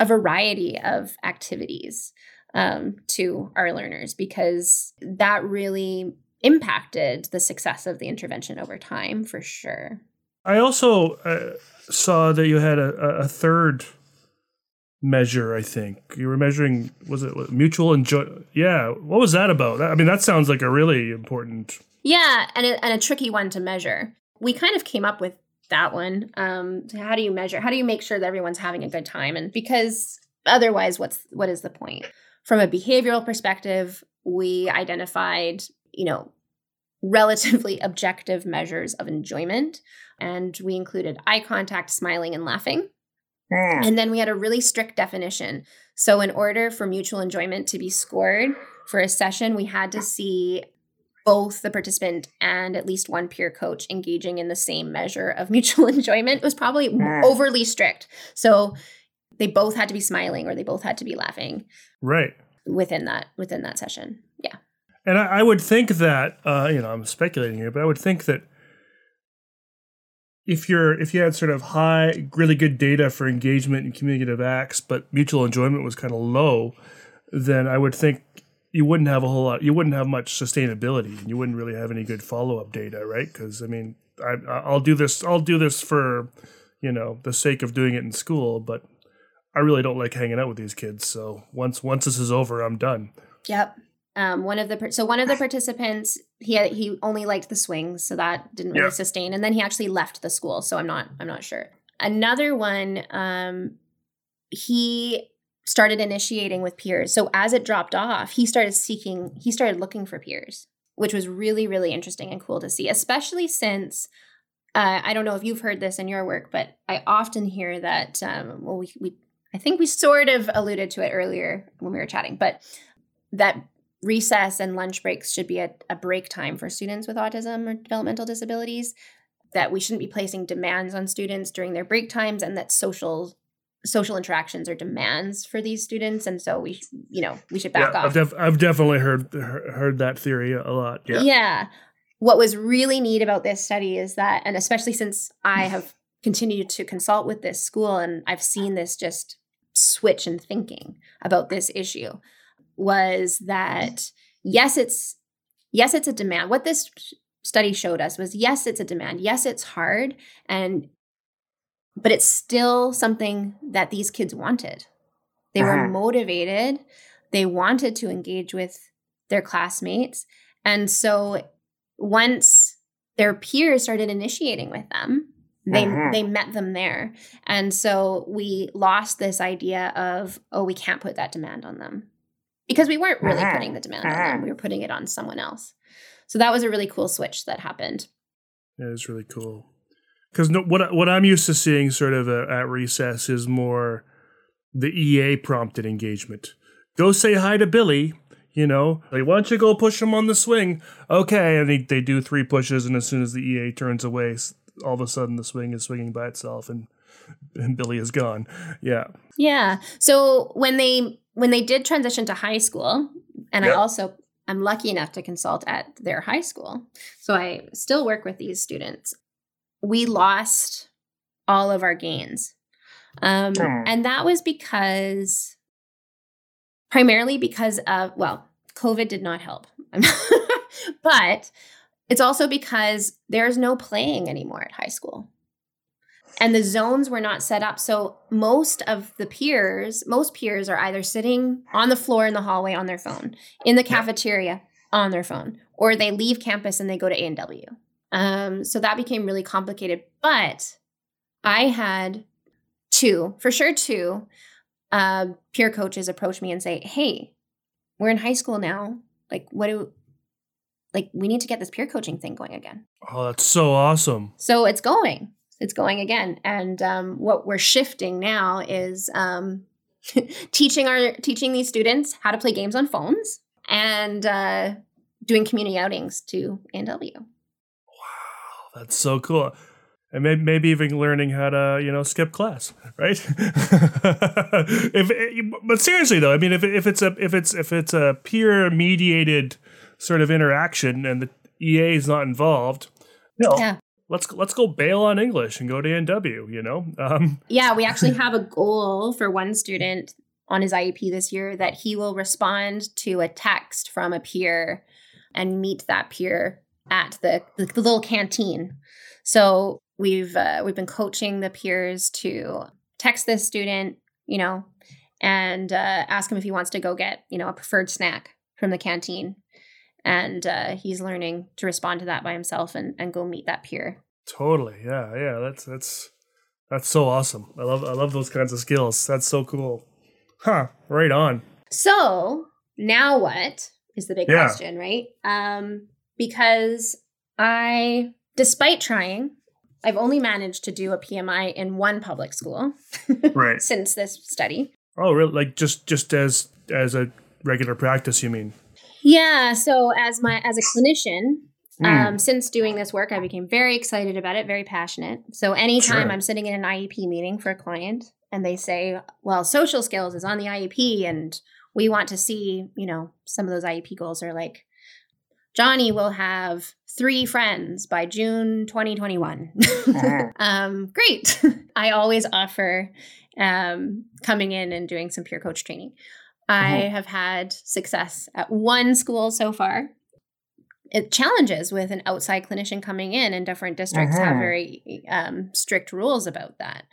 a variety of activities um, to our learners because that really impacted the success of the intervention over time for sure. I also uh, saw that you had a, a- third measure. I think you were measuring was it mutual enjoy? Yeah, what was that about? I mean, that sounds like a really important. Yeah, and a, and a tricky one to measure. We kind of came up with that one. Um, so how do you measure? How do you make sure that everyone's having a good time? And because otherwise, what's what is the point? From a behavioral perspective, we identified, you know, relatively objective measures of enjoyment, and we included eye contact, smiling, and laughing. Mm. And then we had a really strict definition. So, in order for mutual enjoyment to be scored for a session, we had to see both the participant and at least one peer coach engaging in the same measure of mutual enjoyment. It was probably Mm. overly strict. So, they both had to be smiling or they both had to be laughing Right. within that within that session. Yeah. And I, I would think that uh, you know I'm speculating here, but I would think that if you're if you had sort of high, really good data for engagement and communicative acts, but mutual enjoyment was kind of low, then I would think you wouldn't have a whole lot. You wouldn't have much sustainability, and you wouldn't really have any good follow up data, right? Because I mean, I, I'll do this. I'll do this for you know the sake of doing it in school, but I really don't like hanging out with these kids. So once once this is over, I'm done. Yep. Um, one of the so one of the participants he he only liked the swings, so that didn't really Yeah. sustain. And then he actually left the school, so I'm not I'm not sure. Another one, um, he started initiating with peers. So as it dropped off, he started seeking he started looking for peers, which was really really interesting and cool to see, especially since. Uh, I don't know if you've heard this in your work, but I often hear that. Um, well, we, we I think we sort of alluded to it earlier when we were chatting, but that recess and lunch breaks should be a, a break time for students with autism or developmental disabilities that we shouldn't be placing demands on students during their break times and that social social interactions are demands for these students and so we you know we should back yeah, off I've, def- I've definitely heard heard that theory a lot. Yeah. yeah. What was really neat about this study is that, and especially since I have continued to consult with this school and I've seen this just switch in thinking about this issue, was that yes, it's yes, it's a demand. What this study showed us was yes, it's a demand. Yes, it's hard, and but it's still something that these kids wanted. They were Uh-huh. motivated. They wanted to engage with their classmates. And so once their peers started initiating with them, they Mhm. they met them there. And so we lost this idea of, oh, we can't put that demand on them. Because we weren't really Mhm. putting the demand on them. Mhm. We were putting it on someone else. So that was a really cool switch that happened. It was really cool. Because no, what I- what I'm used to seeing sort of uh at recess is more the EA prompted engagement. Go say hi to Billy. You know, like why don't you go push him on the swing? Okay, and they, they do three pushes, and as soon as the EA turns away, s- all of a sudden the swing is swinging by itself, and and Billy is gone. Yeah, Yeah. So when they when they did transition to high school, and I also I'm lucky enough to consult at their high school. So I still work with these students. We lost all of our gains. Um, Hmm. and that was because primarily because of well, COVID did not help. but it's also because there's no playing anymore at high school. And the zones were not set up. So most of the peers most peers are either sitting on the floor in the hallway on their phone in the cafeteria on their phone or they leave campus and they go to a&w um, so that became really complicated. But i had two for sure two uh, peer coaches approach me and say hey we're in high school now. Like what do like we need to get this peer coaching thing going again oh, that's so awesome. so it's going. It's going again. And um, what we're shifting now is um, teaching our teaching these students how to play games on phones and uh, doing community outings to A&W. That's so cool. and maybe, maybe even learning how to you know skip class right if but seriously though i mean if, if it's a if it's if it's a peer mediated sort of interaction and the ea is not involved No. Yeah. let's let's go bail on english and go to nw you know um Yeah, we actually have a goal for one student on his IEP this year that he will respond to a text from a peer and meet that peer at the, the, the little canteen. So we've uh, we've been coaching the peers to text this student, you know, and uh, ask him if he wants to go get you know a preferred snack from the canteen, and uh, he's learning to respond to that by himself and and go meet that peer. totally yeah yeah that's that's that's so awesome i love i love those kinds of skills that's so cool huh right on So now what is the big Yeah. question, right? Um, because I, despite trying, I've only managed to do a PMI in one public school right since this study. oh really like just just as as a regular practice you mean Yeah. So as my as a clinician, Hmm. um, since doing this work, I became very excited about it, very passionate. So anytime Sure. I'm sitting in an IEP meeting for a client and they say, "Well, social skills is on the IEP, and we want to see," you know, some of those IEP goals are like, Johnny will have three friends by June 2021. Mhm. um, great. I always offer um, coming in and doing some peer coach training. I have had success at one school so far. It challenges with an outside clinician coming in, and different districts have Mhm. very um, strict rules about that.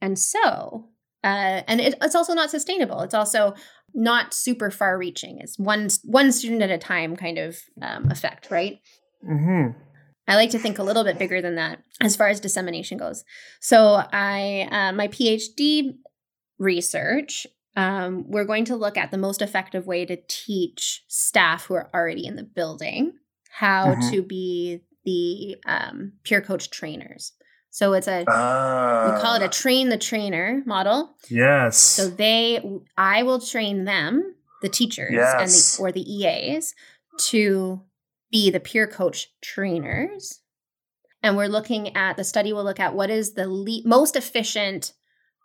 And so, uh, and it, it's also not sustainable. It's also not super far reaching. It's one one student at a time kind of um, effect, right? Mm-hmm. I like to think a little bit bigger than that as far as dissemination goes. So I, uh, my PhD research, um, we're going to look at the most effective way to teach staff who are already in the building how Mhm. to be the um, peer coach trainers. So it's a Uh, we call it a train the trainer model. yes So they, I will train them, the teachers and the or the EAs, to be the peer coach trainers. And we're looking at the study. will look at what is the le- most efficient,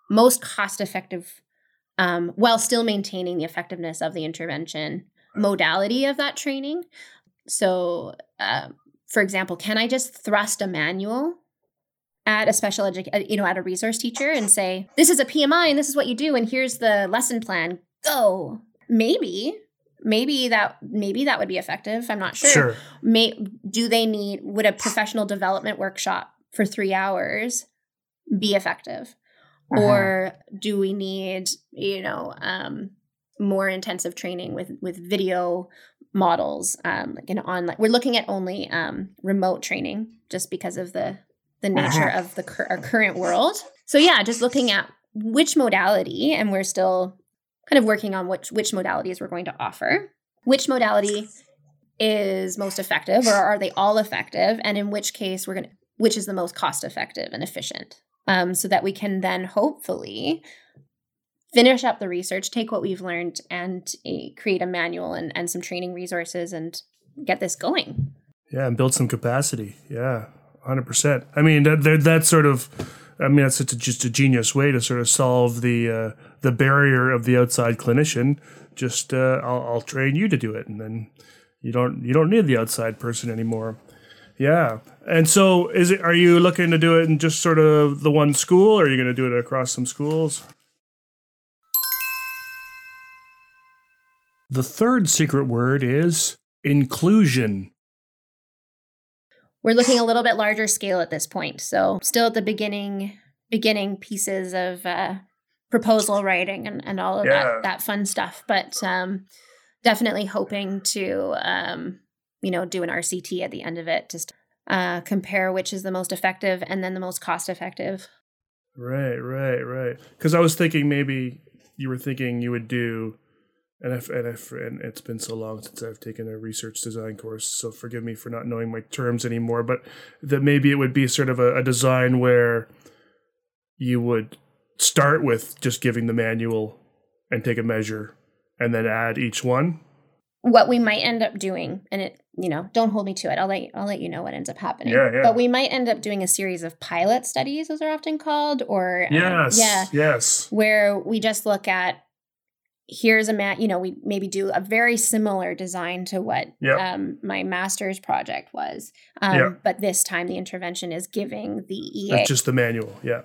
most cost effective, um, while still maintaining the effectiveness of the intervention modality of that training. So, uh, for example, can I just thrust a manual at a special edu- you know at a resource teacher and say this is a pmi and this is what you do and here's the lesson plan. Go. Maybe maybe that maybe that would be effective i'm not sure, sure. May, do they need would a professional development workshop for three hours be effective uh-huh. or do we need you know um, more intensive training with with video models um, like an online we're looking at only um, remote training just because of the the nature Uh-huh. of the cur- our current world so yeah just looking at which modality and we're still kind of working on which which modalities we're going to offer which modality is most effective or are they all effective and in which case we're going to which is the most cost effective and efficient um, so that we can then hopefully finish up the research take what we've learned and uh, create a manual and, and some training resources and get this going Yeah, and build some capacity. Yeah, hundred percent. I mean, that, that that's sort of, I mean, that's a, just a genius way to sort of solve the uh, the barrier of the outside clinician. Just uh, I'll, I'll train you to do it, and then you don't you don't need the outside person anymore. Yeah, and so is it? Are you looking to do it in just sort of the one school, or are you going to do it across some schools? The third secret word is inclusion. we're looking a little bit larger scale at this point so still at the beginning beginning pieces of uh, proposal writing and, and all of Yeah. that that fun stuff but um, definitely hoping to um, you know do an rct at the end of it just uh, compare which is the most effective and then the most cost effective Right, right, right. Because I was thinking maybe you were thinking you would do, and if and if and it's been so long since I've taken a research design course, so forgive me for not knowing my terms anymore. But that maybe it would be sort of a, a design where you would start with just giving the manual and take a measure, and then add each one. What we might end up doing, and it, you know, don't hold me to it. I'll let you, I'll let you know what ends up happening. Yeah, yeah. But we might end up doing a series of pilot studies, as they're often called, or um, Yes. yeah, Yes. where we just look at here's a mat. You know, we maybe do a very similar design to what Yep. um, my master's project was, um, Yeah. but this time the intervention is giving the EA That's just the manual. Yeah.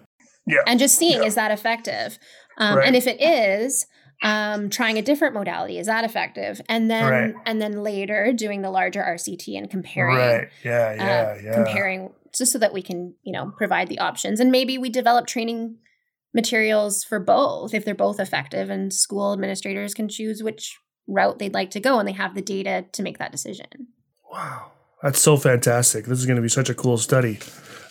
Yeah. and just seeing Yeah. is that effective um, Right. and if it is um, trying a different modality is that effective and then Right. and then later doing the larger rct and comparing Right. Yeah. uh, Yeah. yeah. comparing just so that we can you know provide the options and maybe we develop training materials for both if they're both effective and school administrators can choose which route they'd like to go and they have the data to make that decision Wow, that's so fantastic! This is going to be such a cool study.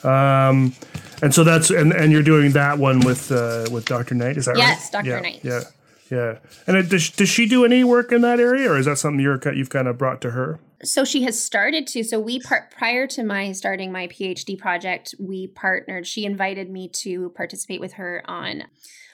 Um, and so that's and, and you're doing that one with uh, with Dr. Knight, is that Yes, right? Yes, Dr. Yeah, Knight. Yeah, yeah. And it, does does she do any work in that area, or is that something you're you've kind of brought to her? so she has started to so we part prior to my starting my phd project we partnered she invited me to participate with her on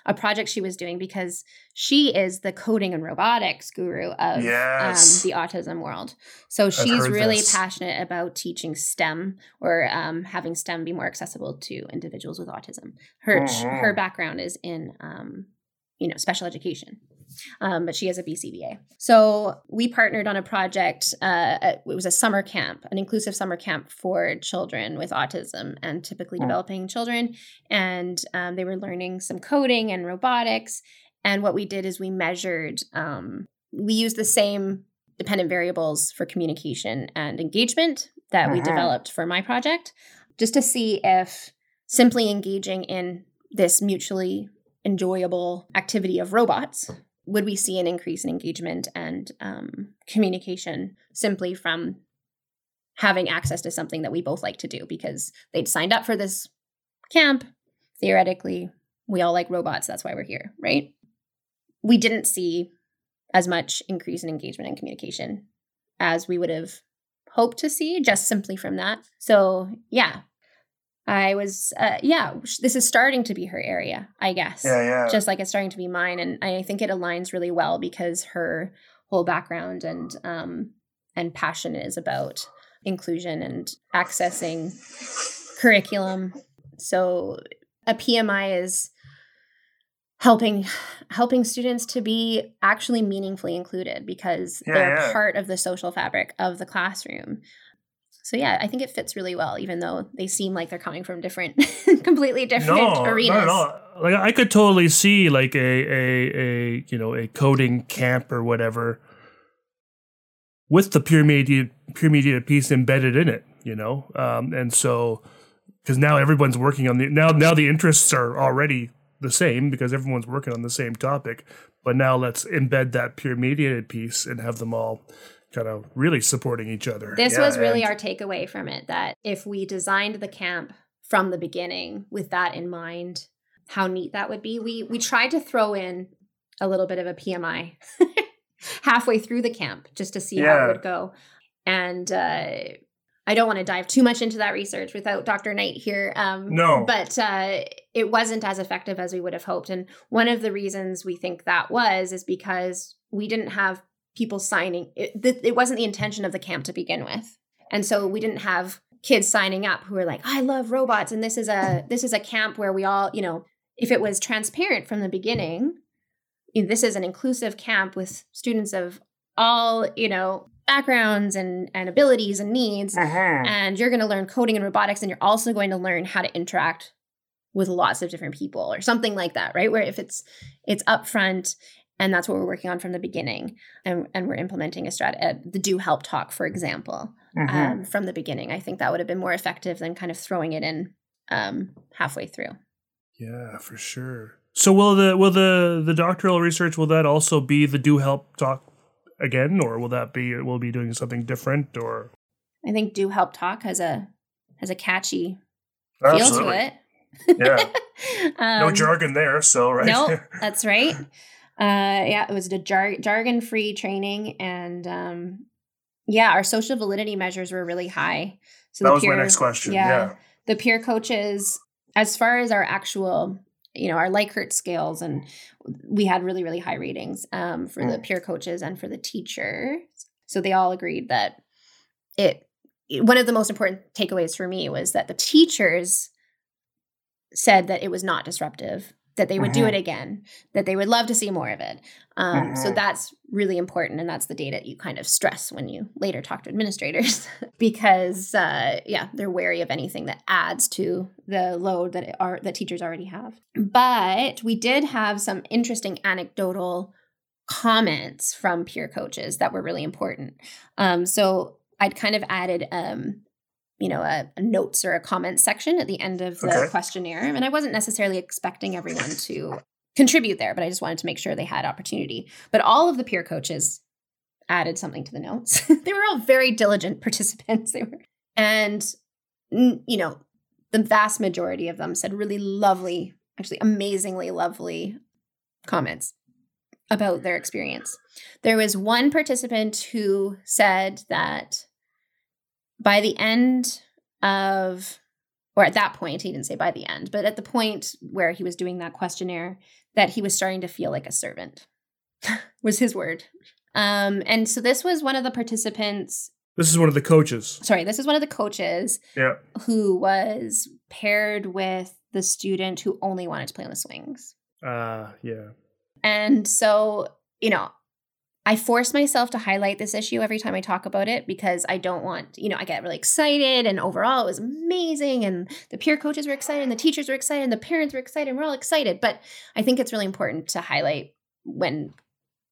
a project she was doing because she is the coding and robotics guru of Yes. um, the autism world so she's really this. passionate about teaching stem or um, having stem be more accessible to individuals with autism her her background is in um, you know special education um, but she has a BCBA. So we partnered on a project. Uh, it was a summer camp, an inclusive summer camp for children with autism and typically Mm. developing children. And um, they were learning some coding and robotics. And what we did is we measured, um, we used the same dependent variables for communication and engagement that we Mhm. developed for my project, just to see if simply engaging in this mutually enjoyable activity of robots would we see an increase in engagement and um, communication simply from having access to something that we both like to do? Because they'd signed up for this camp. Theoretically we all like robots. That's why we're here right? We didn't see as much increase in engagement and communication as we would have hoped to see just simply from that. So yeah i was uh, yeah this is starting to be her area i guess Yeah. Yeah. just like it's starting to be mine and i think it aligns really well because her whole background and um and passion is about inclusion and accessing curriculum so a pmi is helping helping students to be actually meaningfully included because Yeah, they're yeah. part of the social fabric of the classroom so yeah i think it fits really well even though they seem like they're coming from different completely different no, arenas at all. Like I could totally see like a a a you know a coding camp or whatever with the peer media media piece embedded in it. You know, um, and so because now everyone's working on the now now the interests are already the same because everyone's working on the same topic. But now let's embed that peer mediated piece and have them all kind of really supporting each other. This Yeah, was really and- our takeaway from it that if we designed the camp from the beginning with that in mind, how neat that would be. We we tried to throw in a little bit of a PMI halfway through the camp just to see how it would go. And uh I don't want to dive too much into that research without Dr. Knight here. Um, No. But uh, it wasn't as effective as we would have hoped. And one of the reasons we think that was is because we didn't have people signing. It, th- it wasn't the intention of the camp to begin with. And so we didn't have kids signing up who were like, I love robots. And this is a this is a camp where we all, you know, if it was transparent from the beginning, you know, this is an inclusive camp with students of all, you know, backgrounds and, and abilities and needs Mhm. and you're going to learn coding and robotics and you're also going to learn how to interact with lots of different people or something like that right where if it's it's upfront and that's what we're working on from the beginning and, and we're implementing a strat uh, the do help talk for example Mhm. um, from the beginning i think that would have been more effective than kind of throwing it in um, halfway through Yeah, for sure. So will the will the the doctoral research will that also be the do help talk again, or will that be will be doing something different? Or i think do help talk has a has a catchy feel to it Yeah. No Um, jargon there, so right. No, that's right. Uh, yeah, it was a jar- jargon-free training, and um, yeah, our social validity measures were really high. So that was peer, my next question. yeah. Yeah. the peer coaches, as far as our actual, you know, our Likert scales, and we had really, really high ratings um, for the Mm. peer coaches and for the teachers. So they all agreed that it, one of the most important takeaways for me was that the teachers said that it was not disruptive that they would do it again, that they would love to see more of it. Um, So that's really important, and that's the data you kind of stress when you later talk to administrators, because uh, yeah, they're wary of anything that adds to the load that are that teachers already have. But we did have some interesting anecdotal comments from peer coaches that were really important. Um, so I'd kind of added um, you know a, a, notes or a comment section at the end of the okay. questionnaire. And i wasn't necessarily expecting everyone to contribute there but i just wanted to make sure they had opportunity. But all of the peer coaches added something to the notes. They were all very diligent participants. They were and you know the vast majority of them said really lovely actually amazingly lovely comments about their experience. There was one participant who said that by the end of or at that point he didn't say by the end but at the point where he was doing that questionnaire that he was starting to feel like a servant was his word. Um and so this was one of the participants this is one of the coaches. Sorry this is one of the coaches yeah. who was paired with the student who only wanted to play on the swings. Uh yeah. And so you know I force myself to highlight this issue every time I talk about it because I don't want, you know, I get really excited and overall it was amazing and the peer coaches were excited and the teachers were excited and the parents were excited and we're all excited. But I think it's really important to highlight when,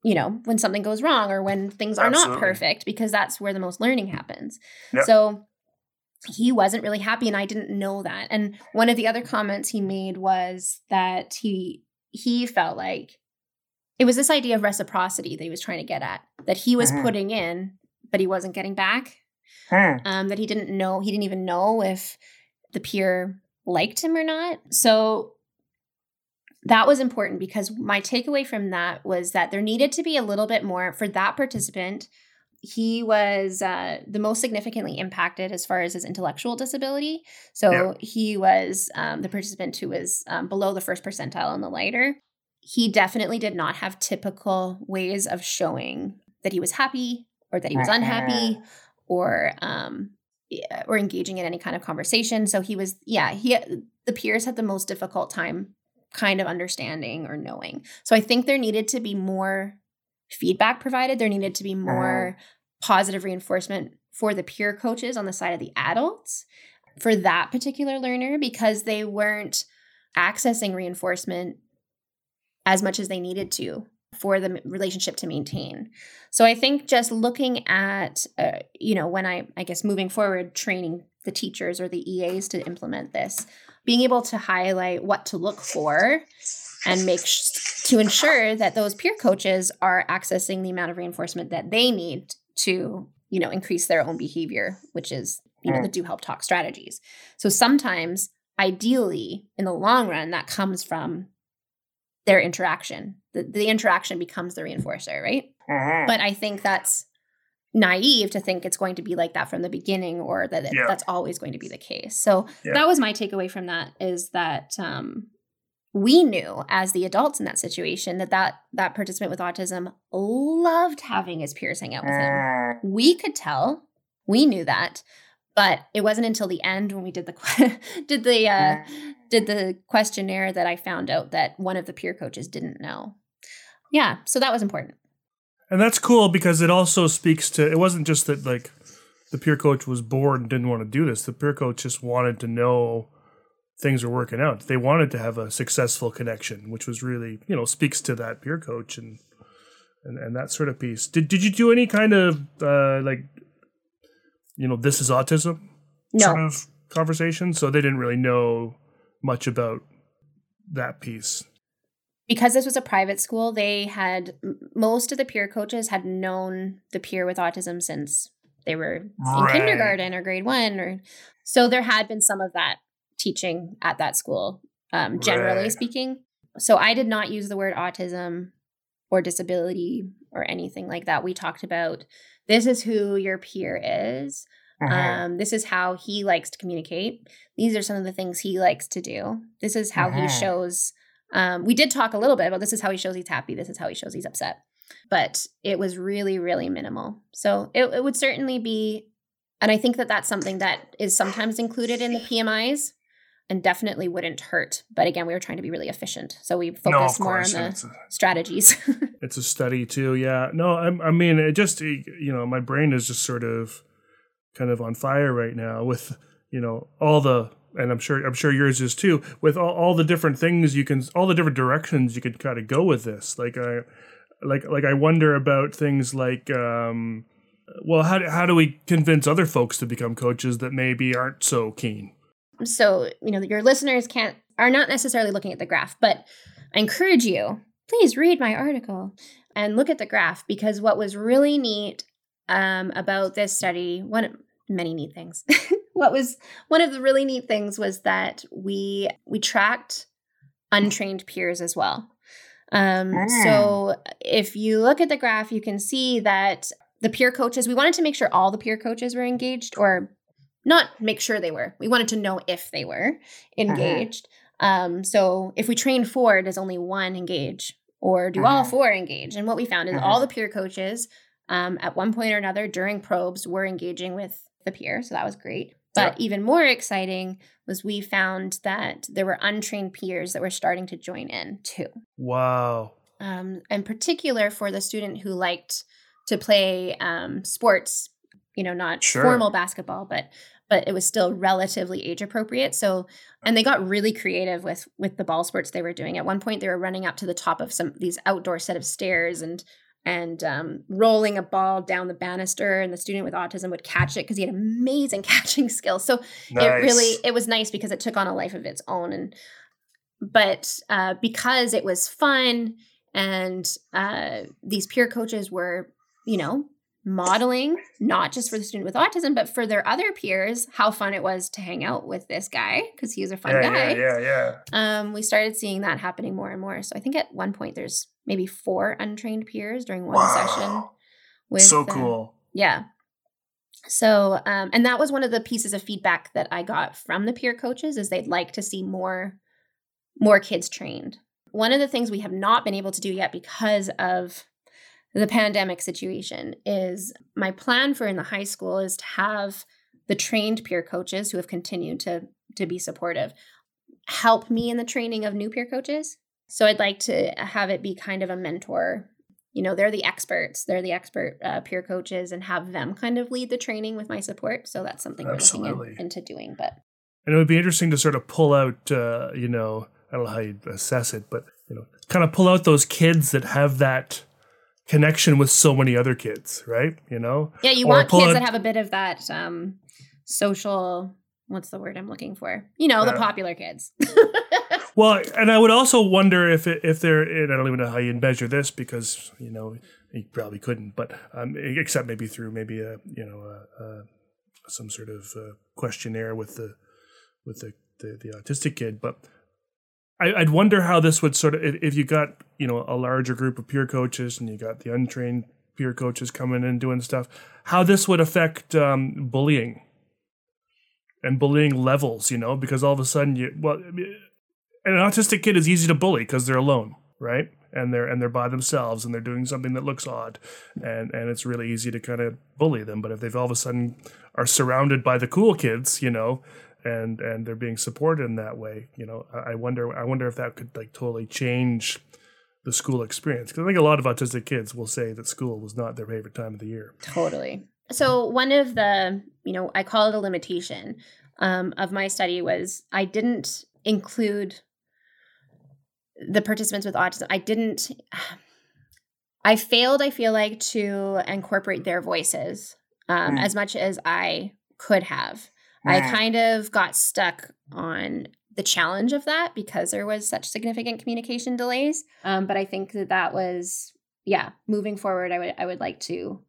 you know, when something goes wrong or when things are Absolutely. not perfect because that's where the most learning happens. Yep. So he wasn't really happy and I didn't know that. And one of the other comments he made was that he he felt like it was this idea of reciprocity that he was trying to get at that he was mm-hmm. putting in but he wasn't getting back mm. um, that he didn't know he didn't even know if the peer liked him or not so that was important because my takeaway from that was that there needed to be a little bit more for that participant he was uh, the most significantly impacted as far as his intellectual disability. So yeah. he was um, the participant who was um, below the first percentile on the Leiter he definitely did not have typical ways of showing that he was happy or that he was unhappy or um or engaging in any kind of conversation. So he was yeah he the peers had the most difficult time kind of understanding or knowing. So i think there needed to be more feedback provided. There needed to be more positive reinforcement for the peer coaches on the side of the adults for that particular learner because they weren't accessing reinforcement as much as they needed to for the relationship to maintain. So I think just looking at, uh, you know, when I, I guess moving forward, training the teachers or the EAs to implement this, being able to highlight what to look for and make sh- to ensure that those peer coaches are accessing the amount of reinforcement that they need to, you know, increase their own behavior, which is, you know, the do help talk strategies. So sometimes, ideally, in the long run, that comes from their interaction. The, the interaction becomes the reinforcer, right? Uh-huh. But I think that's naive to think it's going to be like that from the beginning or that it, yeah. that's always going to be the case. So yeah. that was my takeaway from that is that um, we knew as the adults in that situation that that that participant with autism loved having his peers hang out with him. Uh. We could tell. We knew that. But it wasn't until the end when we did the did the uh, did the questionnaire that I found out that one of the peer coaches didn't know. Yeah, so that was important. And that's cool because it also speaks to it wasn't just that like the peer coach was bored and didn't want to do this. The peer coach just wanted to know things were working out. They wanted to have a successful connection, which was really, you know, speaks to that peer coach and and, and that sort of piece. Did did you do any kind of uh, like you know, this is autism no. sort of conversation. So they didn't really know much about that piece. Because this was a private school, they had most of the peer coaches had known the peer with autism since they were right. in kindergarten or grade one, or so there had been some of that teaching at that school, um, generally right. speaking. So I did not use the word autism or disability or anything like that. We talked about this is who your peer is. Uh-huh. Um, this is how he likes to communicate. These are some of the things he likes to do. This is how uh-huh. he shows. Um, we did talk a little bit about this is how he shows he's happy. This is how he shows he's upset. but it was really, really minimal. So it, it would certainly be, and I think that that's something that is sometimes included in the PMIs and definitely wouldn't hurt. But again, we were trying to be really efficient. So we focused no, more course, on the it's a- strategies. it's a study too. Yeah. No, I, I mean, it just you know, my brain is just sort of kind of on fire right now with you know all the and I'm sure I'm sure yours is too with all, all the different things you can all the different directions you could kind of go with this. Like I like like I wonder about things like um well how how do we convince other folks to become coaches that maybe aren't so keen? So you know your listeners can't are not necessarily looking at the graph but i encourage you please read my article and look at the graph because what was really neat um, about this study one of many neat things. What was one of the really neat things was that we we tracked untrained peers as well. Um, so if you look at the graph you can see that the peer coaches we wanted to make sure all the peer coaches were engaged or not make sure they were. We wanted to know if they were engaged. Um, so if we train four, does only one engage, or do all Uh-huh. four engage? And what we found is Uh-huh. all the peer coaches, um, at one point or another during probes, were engaging with the peer. So that was great. But even more exciting was we found that there were untrained peers that were starting to join in too Wow. um, in particular for the student who liked to play um, sports, you know, not Sure. formal basketball, but but it was still relatively age appropriate. So, and they got really creative with with the ball sports they were doing. At one point, they were running up to the top of some these outdoor set of stairs and and um, rolling a ball down the banister, and the student with autism would catch it because he had amazing catching skills. So it really it was nice because it took on a life of its own and but uh, because it was fun and uh, these peer coaches were you know modeling not just for the student with autism but for their other peers how fun it was to hang out with this guy because he was a fun yeah, guy yeah, yeah, yeah. um, we started seeing that happening more and more so i think at one point there's maybe four untrained peers during one Wow. session with so cool. yeah. So, um, and that was one of the pieces of feedback that I got from the peer coaches is they'd like to see more, more kids trained. One of the things we have not been able to do yet because of the pandemic situation is my plan for in the high school is to have the trained peer coaches who have continued to to be supportive help me in the training of new peer coaches. So I'd like to have it be kind of a mentor. You know they're the experts. They're the expert uh, peer coaches and have them kind of lead the training with my support. So that's something we're looking in, into doing but And it would be interesting to sort of pull out, uh, you know, I don't know how you assess it, but you know, kind of pull out those kids that have that connection with so many other kids, right? You know, yeah you Or want kids out- that have a bit of that um social what's the word i'm looking for you know the Uh, popular kids Well, and I would also wonder if it, if there, and I don't even know how you'd measure this because you know you probably couldn't, but um, except maybe through maybe a you know a, a, some sort of uh, questionnaire with the with the, the the autistic kid, but. I, I'd wonder how this would sort of if, if you got you know a larger group of peer coaches and you got the untrained peer coaches coming in doing stuff, how this would affect um, bullying and bullying levels, you know, because all of a sudden you well, an autistic kid is easy to bully because they're alone, right? And they're and they're by themselves and they're doing something that looks odd, and and it's really easy to kind of bully them. But if they've all of a sudden are surrounded by the cool kids, you know, and and they're being supported in that way, you know, I, I wonder I wonder if that could like totally change the school experience because I think a lot of autistic kids will say that school was not their favorite time of the year. Totally. So one of the, you know, I call it a limitation um, of my study was I didn't include the participants with autism. I didn't. I failed. I feel like to incorporate their voices um, Mm. as much as I could have. I kind of got stuck on the challenge of that because there was such significant communication delays. Um, but I think that that was, yeah, moving forward, I would I would like to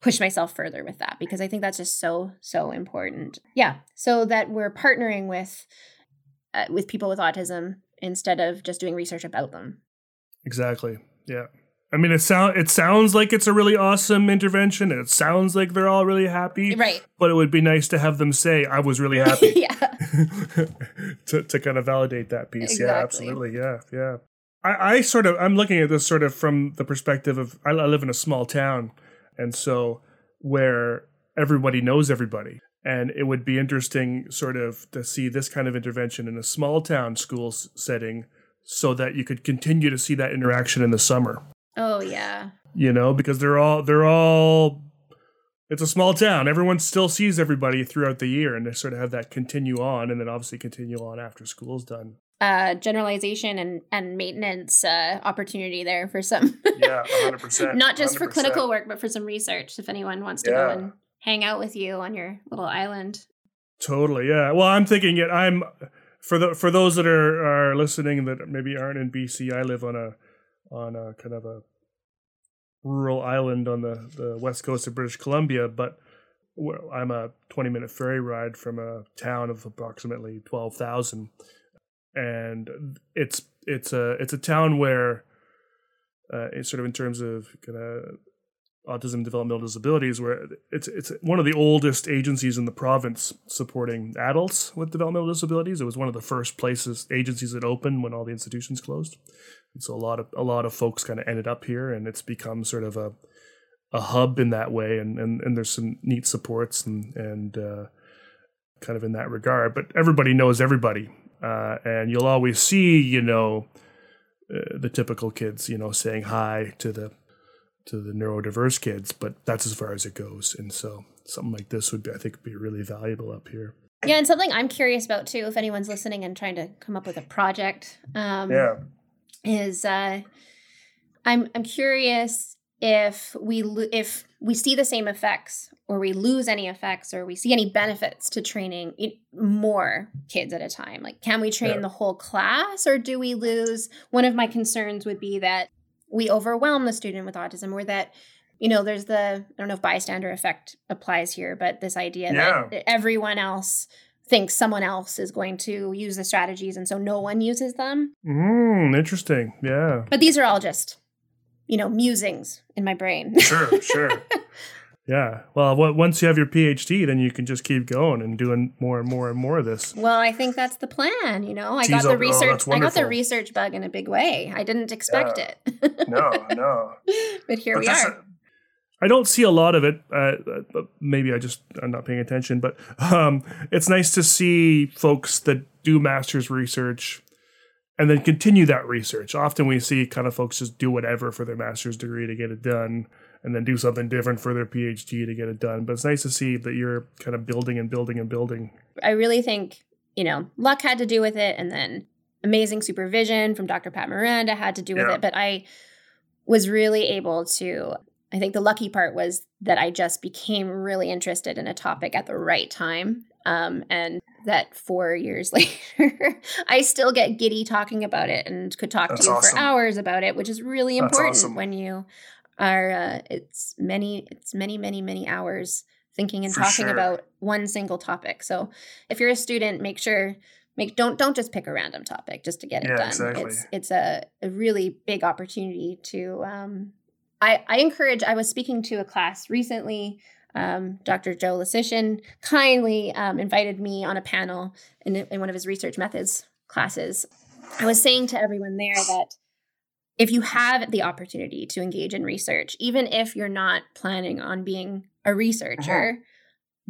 push myself further with that because I think that's just so so important. Yeah, so that we're partnering with uh, with people with autism instead of just doing research about them. Exactly. Yeah. I mean, it sound it sounds like it's a really awesome intervention, and it sounds like they're all really happy. Right. But it would be nice to have them say, "I was really happy," yeah. to to kind of validate that piece. Yeah, absolutely. Yeah, yeah. I, I sort of I'm looking at this sort of from the perspective of I, I live in a small town, and so where everybody knows everybody, and it would be interesting sort of to see this kind of intervention in a small town school setting, so that you could continue to see that interaction in the summer. Oh yeah. You know, because they're all they're all. It's a small town. Everyone still sees everybody throughout the year, and they sort of have that continue on, and then obviously continue on after school's done. Uh, generalization and and maintenance uh, opportunity there for some. Yeah, 100%. Not just for 100%. clinical work, but for some research. If anyone wants to go and hang out with you on your little island. Totally, yeah. Well, I'm thinking it. I'm for the for those that are are listening that maybe aren't in BC. I live on a on a kind of a rural island on the the west coast of British Columbia, but I'm a 20 minute ferry ride from a town of approximately 12,000, and it's it's a it's a town where uh, it's sort of in terms of kind of autism developmental disabilities where it's it's one of the oldest agencies in the province supporting adults with developmental disabilities. It was one of the first places agencies that opened when all the institutions closed and so a lot of a lot of folks kind of ended up here and it's become sort of a a hub in that way and and, and there's some neat supports and and uh, kind of in that regard but everybody knows everybody uh, and you'll always see you know uh, the typical kids you know saying hi to the to the neurodiverse kids, but that's as far as it goes. And so something like this would be, I think, be really valuable up here. Yeah, and something I'm curious about too, if anyone's listening and trying to come up with a project, um, Yeah. Is uh, I'm I'm curious if we lo- if we see the same effects or we lose any effects or we see any benefits to training more kids at a time. Like, can we train Yeah. the whole class or do we lose? One of my concerns would be that we overwhelm the student with autism or that you know there's the i don't know if bystander effect applies here but this idea Yeah. that everyone else thinks someone else is going to use the strategies and so no one uses them Mm, interesting. Yeah. but these are all just you know musings in my brain Sure, sure. Yeah. Well, what, once you have your PhD, then you can just keep going and doing more and more and more of this. well i think that's the plan you know i Tease got the out- oh, research that's i got the research bug in a big way i didn't expect Yeah. it No, no. but here But we are a- I don't see a lot of it. Uh, maybe I just I'm not paying attention, but um, it's nice to see folks that do master's research and then continue that research. Often we see kind of folks just do whatever for their master's degree to get it done, and then do something different for their PhD to get it done. But it's nice to see that you're kind of building and building and building. I really think, you know, luck had to do with it and then amazing supervision from Dr. Pat Mirenda had to do with Yeah. it, but I was really able to I think the lucky part was that I just became really interested in a topic at the right time. Um, and that four years later, I still get giddy talking about it and could talk That's to you awesome. for hours about it, which is really important awesome. when you are. Uh, it's many, it's many, many, many hours thinking and For talking sure. about one single topic. So if you're a student, make sure make don't don't just pick a random topic just to get it Yeah, done. exactly. It's it's a, a really big opportunity to. Um, I I encourage. I was speaking to a class recently. Um, Dr. Joe Lucyshyn kindly um, invited me on a panel in, in one of his research methods classes. I was saying to everyone there that if you have the opportunity to engage in research, even if you're not planning on being a researcher,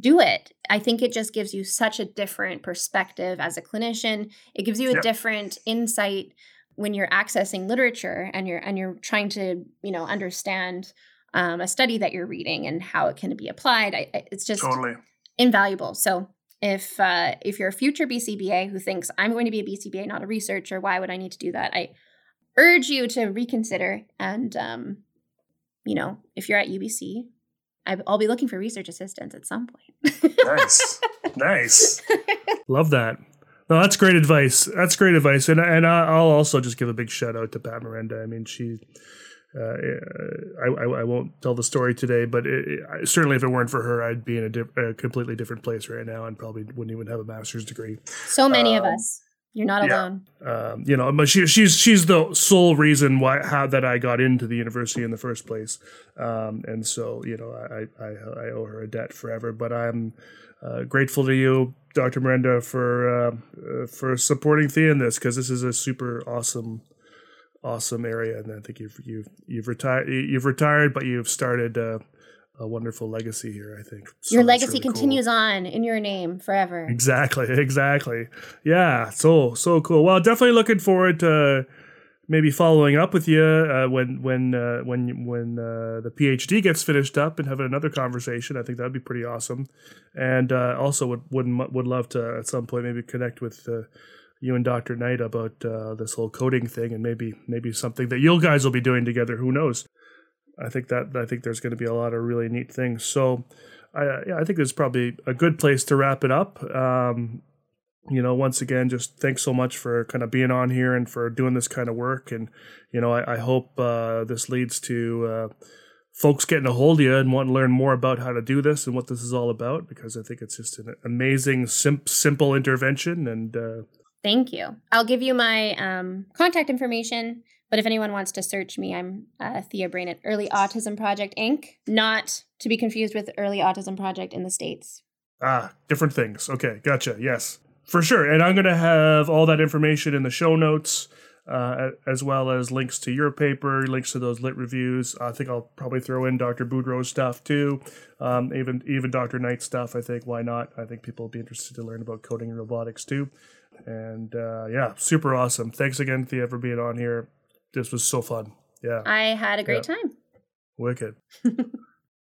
do it. I think it just gives you such a different perspective as a clinician. It gives you a Yep. different insight when you're accessing literature and you're and you're trying to you know understand um, a study that you're reading and how it can be applied. I, I- it's just Totally. invaluable. So if uh, if you're a future BCBA who thinks I'm going to be a BCBA, not a researcher, why would I need to do that? I urge you to reconsider. And um, you know, if you're at UBC, I- I'll be looking for research assistants at some point. Nice. nice. Love that. No, that's great advice. That's great advice, and and I- I'll also just give a big shout out to Pat Mirenda. I mean, she. Uh, I, I I won't tell the story today, but it, it- certainly if it weren't for her, I'd be in a, diff- a completely different place right now, and probably wouldn't even have a master's degree. so many of Um, us. You're not yeah. alone. Um, you know, but she, she's she's the sole reason why how that I got into the university in the first place, um, and so you know I, I I owe her a debt forever. But I'm uh, grateful to you, Dr. Mirenda, for uh, uh, for supporting Thea in this because this is a super awesome awesome area, and I think you've you've you've retired you've retired, but you've started uh, a wonderful legacy here. I think So Your legacy really cool. continues on in your name forever. Exactly, exactly. Yeah, so so cool. Well, definitely looking forward to maybe following up with you uh, when when uh, when when uh, the PhD gets finished up and having another conversation. I think that'd be pretty awesome. And uh, also would would would love to at some point maybe connect with uh, you and Dr. Knight about uh, this whole coding thing and maybe maybe something that you guys will be doing together. Who knows? I think that I think there's going to be a lot of really neat things. So, I I think is probably a good place to wrap it up. Um, you know, once again, just thanks so much for kind of being on here and for doing this kind of work. And you know, I, I hope uh, this leads to uh, folks getting a hold of you and wanting to learn more about how to do this and what this is all about because I think it's just an amazing, sim- simple intervention. And uh, Thank you. I'll give you my um, contact information. But if anyone wants to search me, I'm uh, Thea Brain at Early Autism Project Inc. Not to be confused with Early Autism Project in the States. Ah, different things. Okay, gotcha. Yes, for sure. And I'm going to have all that information in the show notes, uh, as well as links to your paper, links to those lit reviews. I think I'll probably throw in Dr. Boudreau's stuff too, um, even even Dr. Knight's stuff. I think why not? I think people will be interested to learn about coding and robotics too. And uh, yeah, super awesome. Thanks again, Thea, for being on here. This was so fun. Yeah, I had a great time. wicked.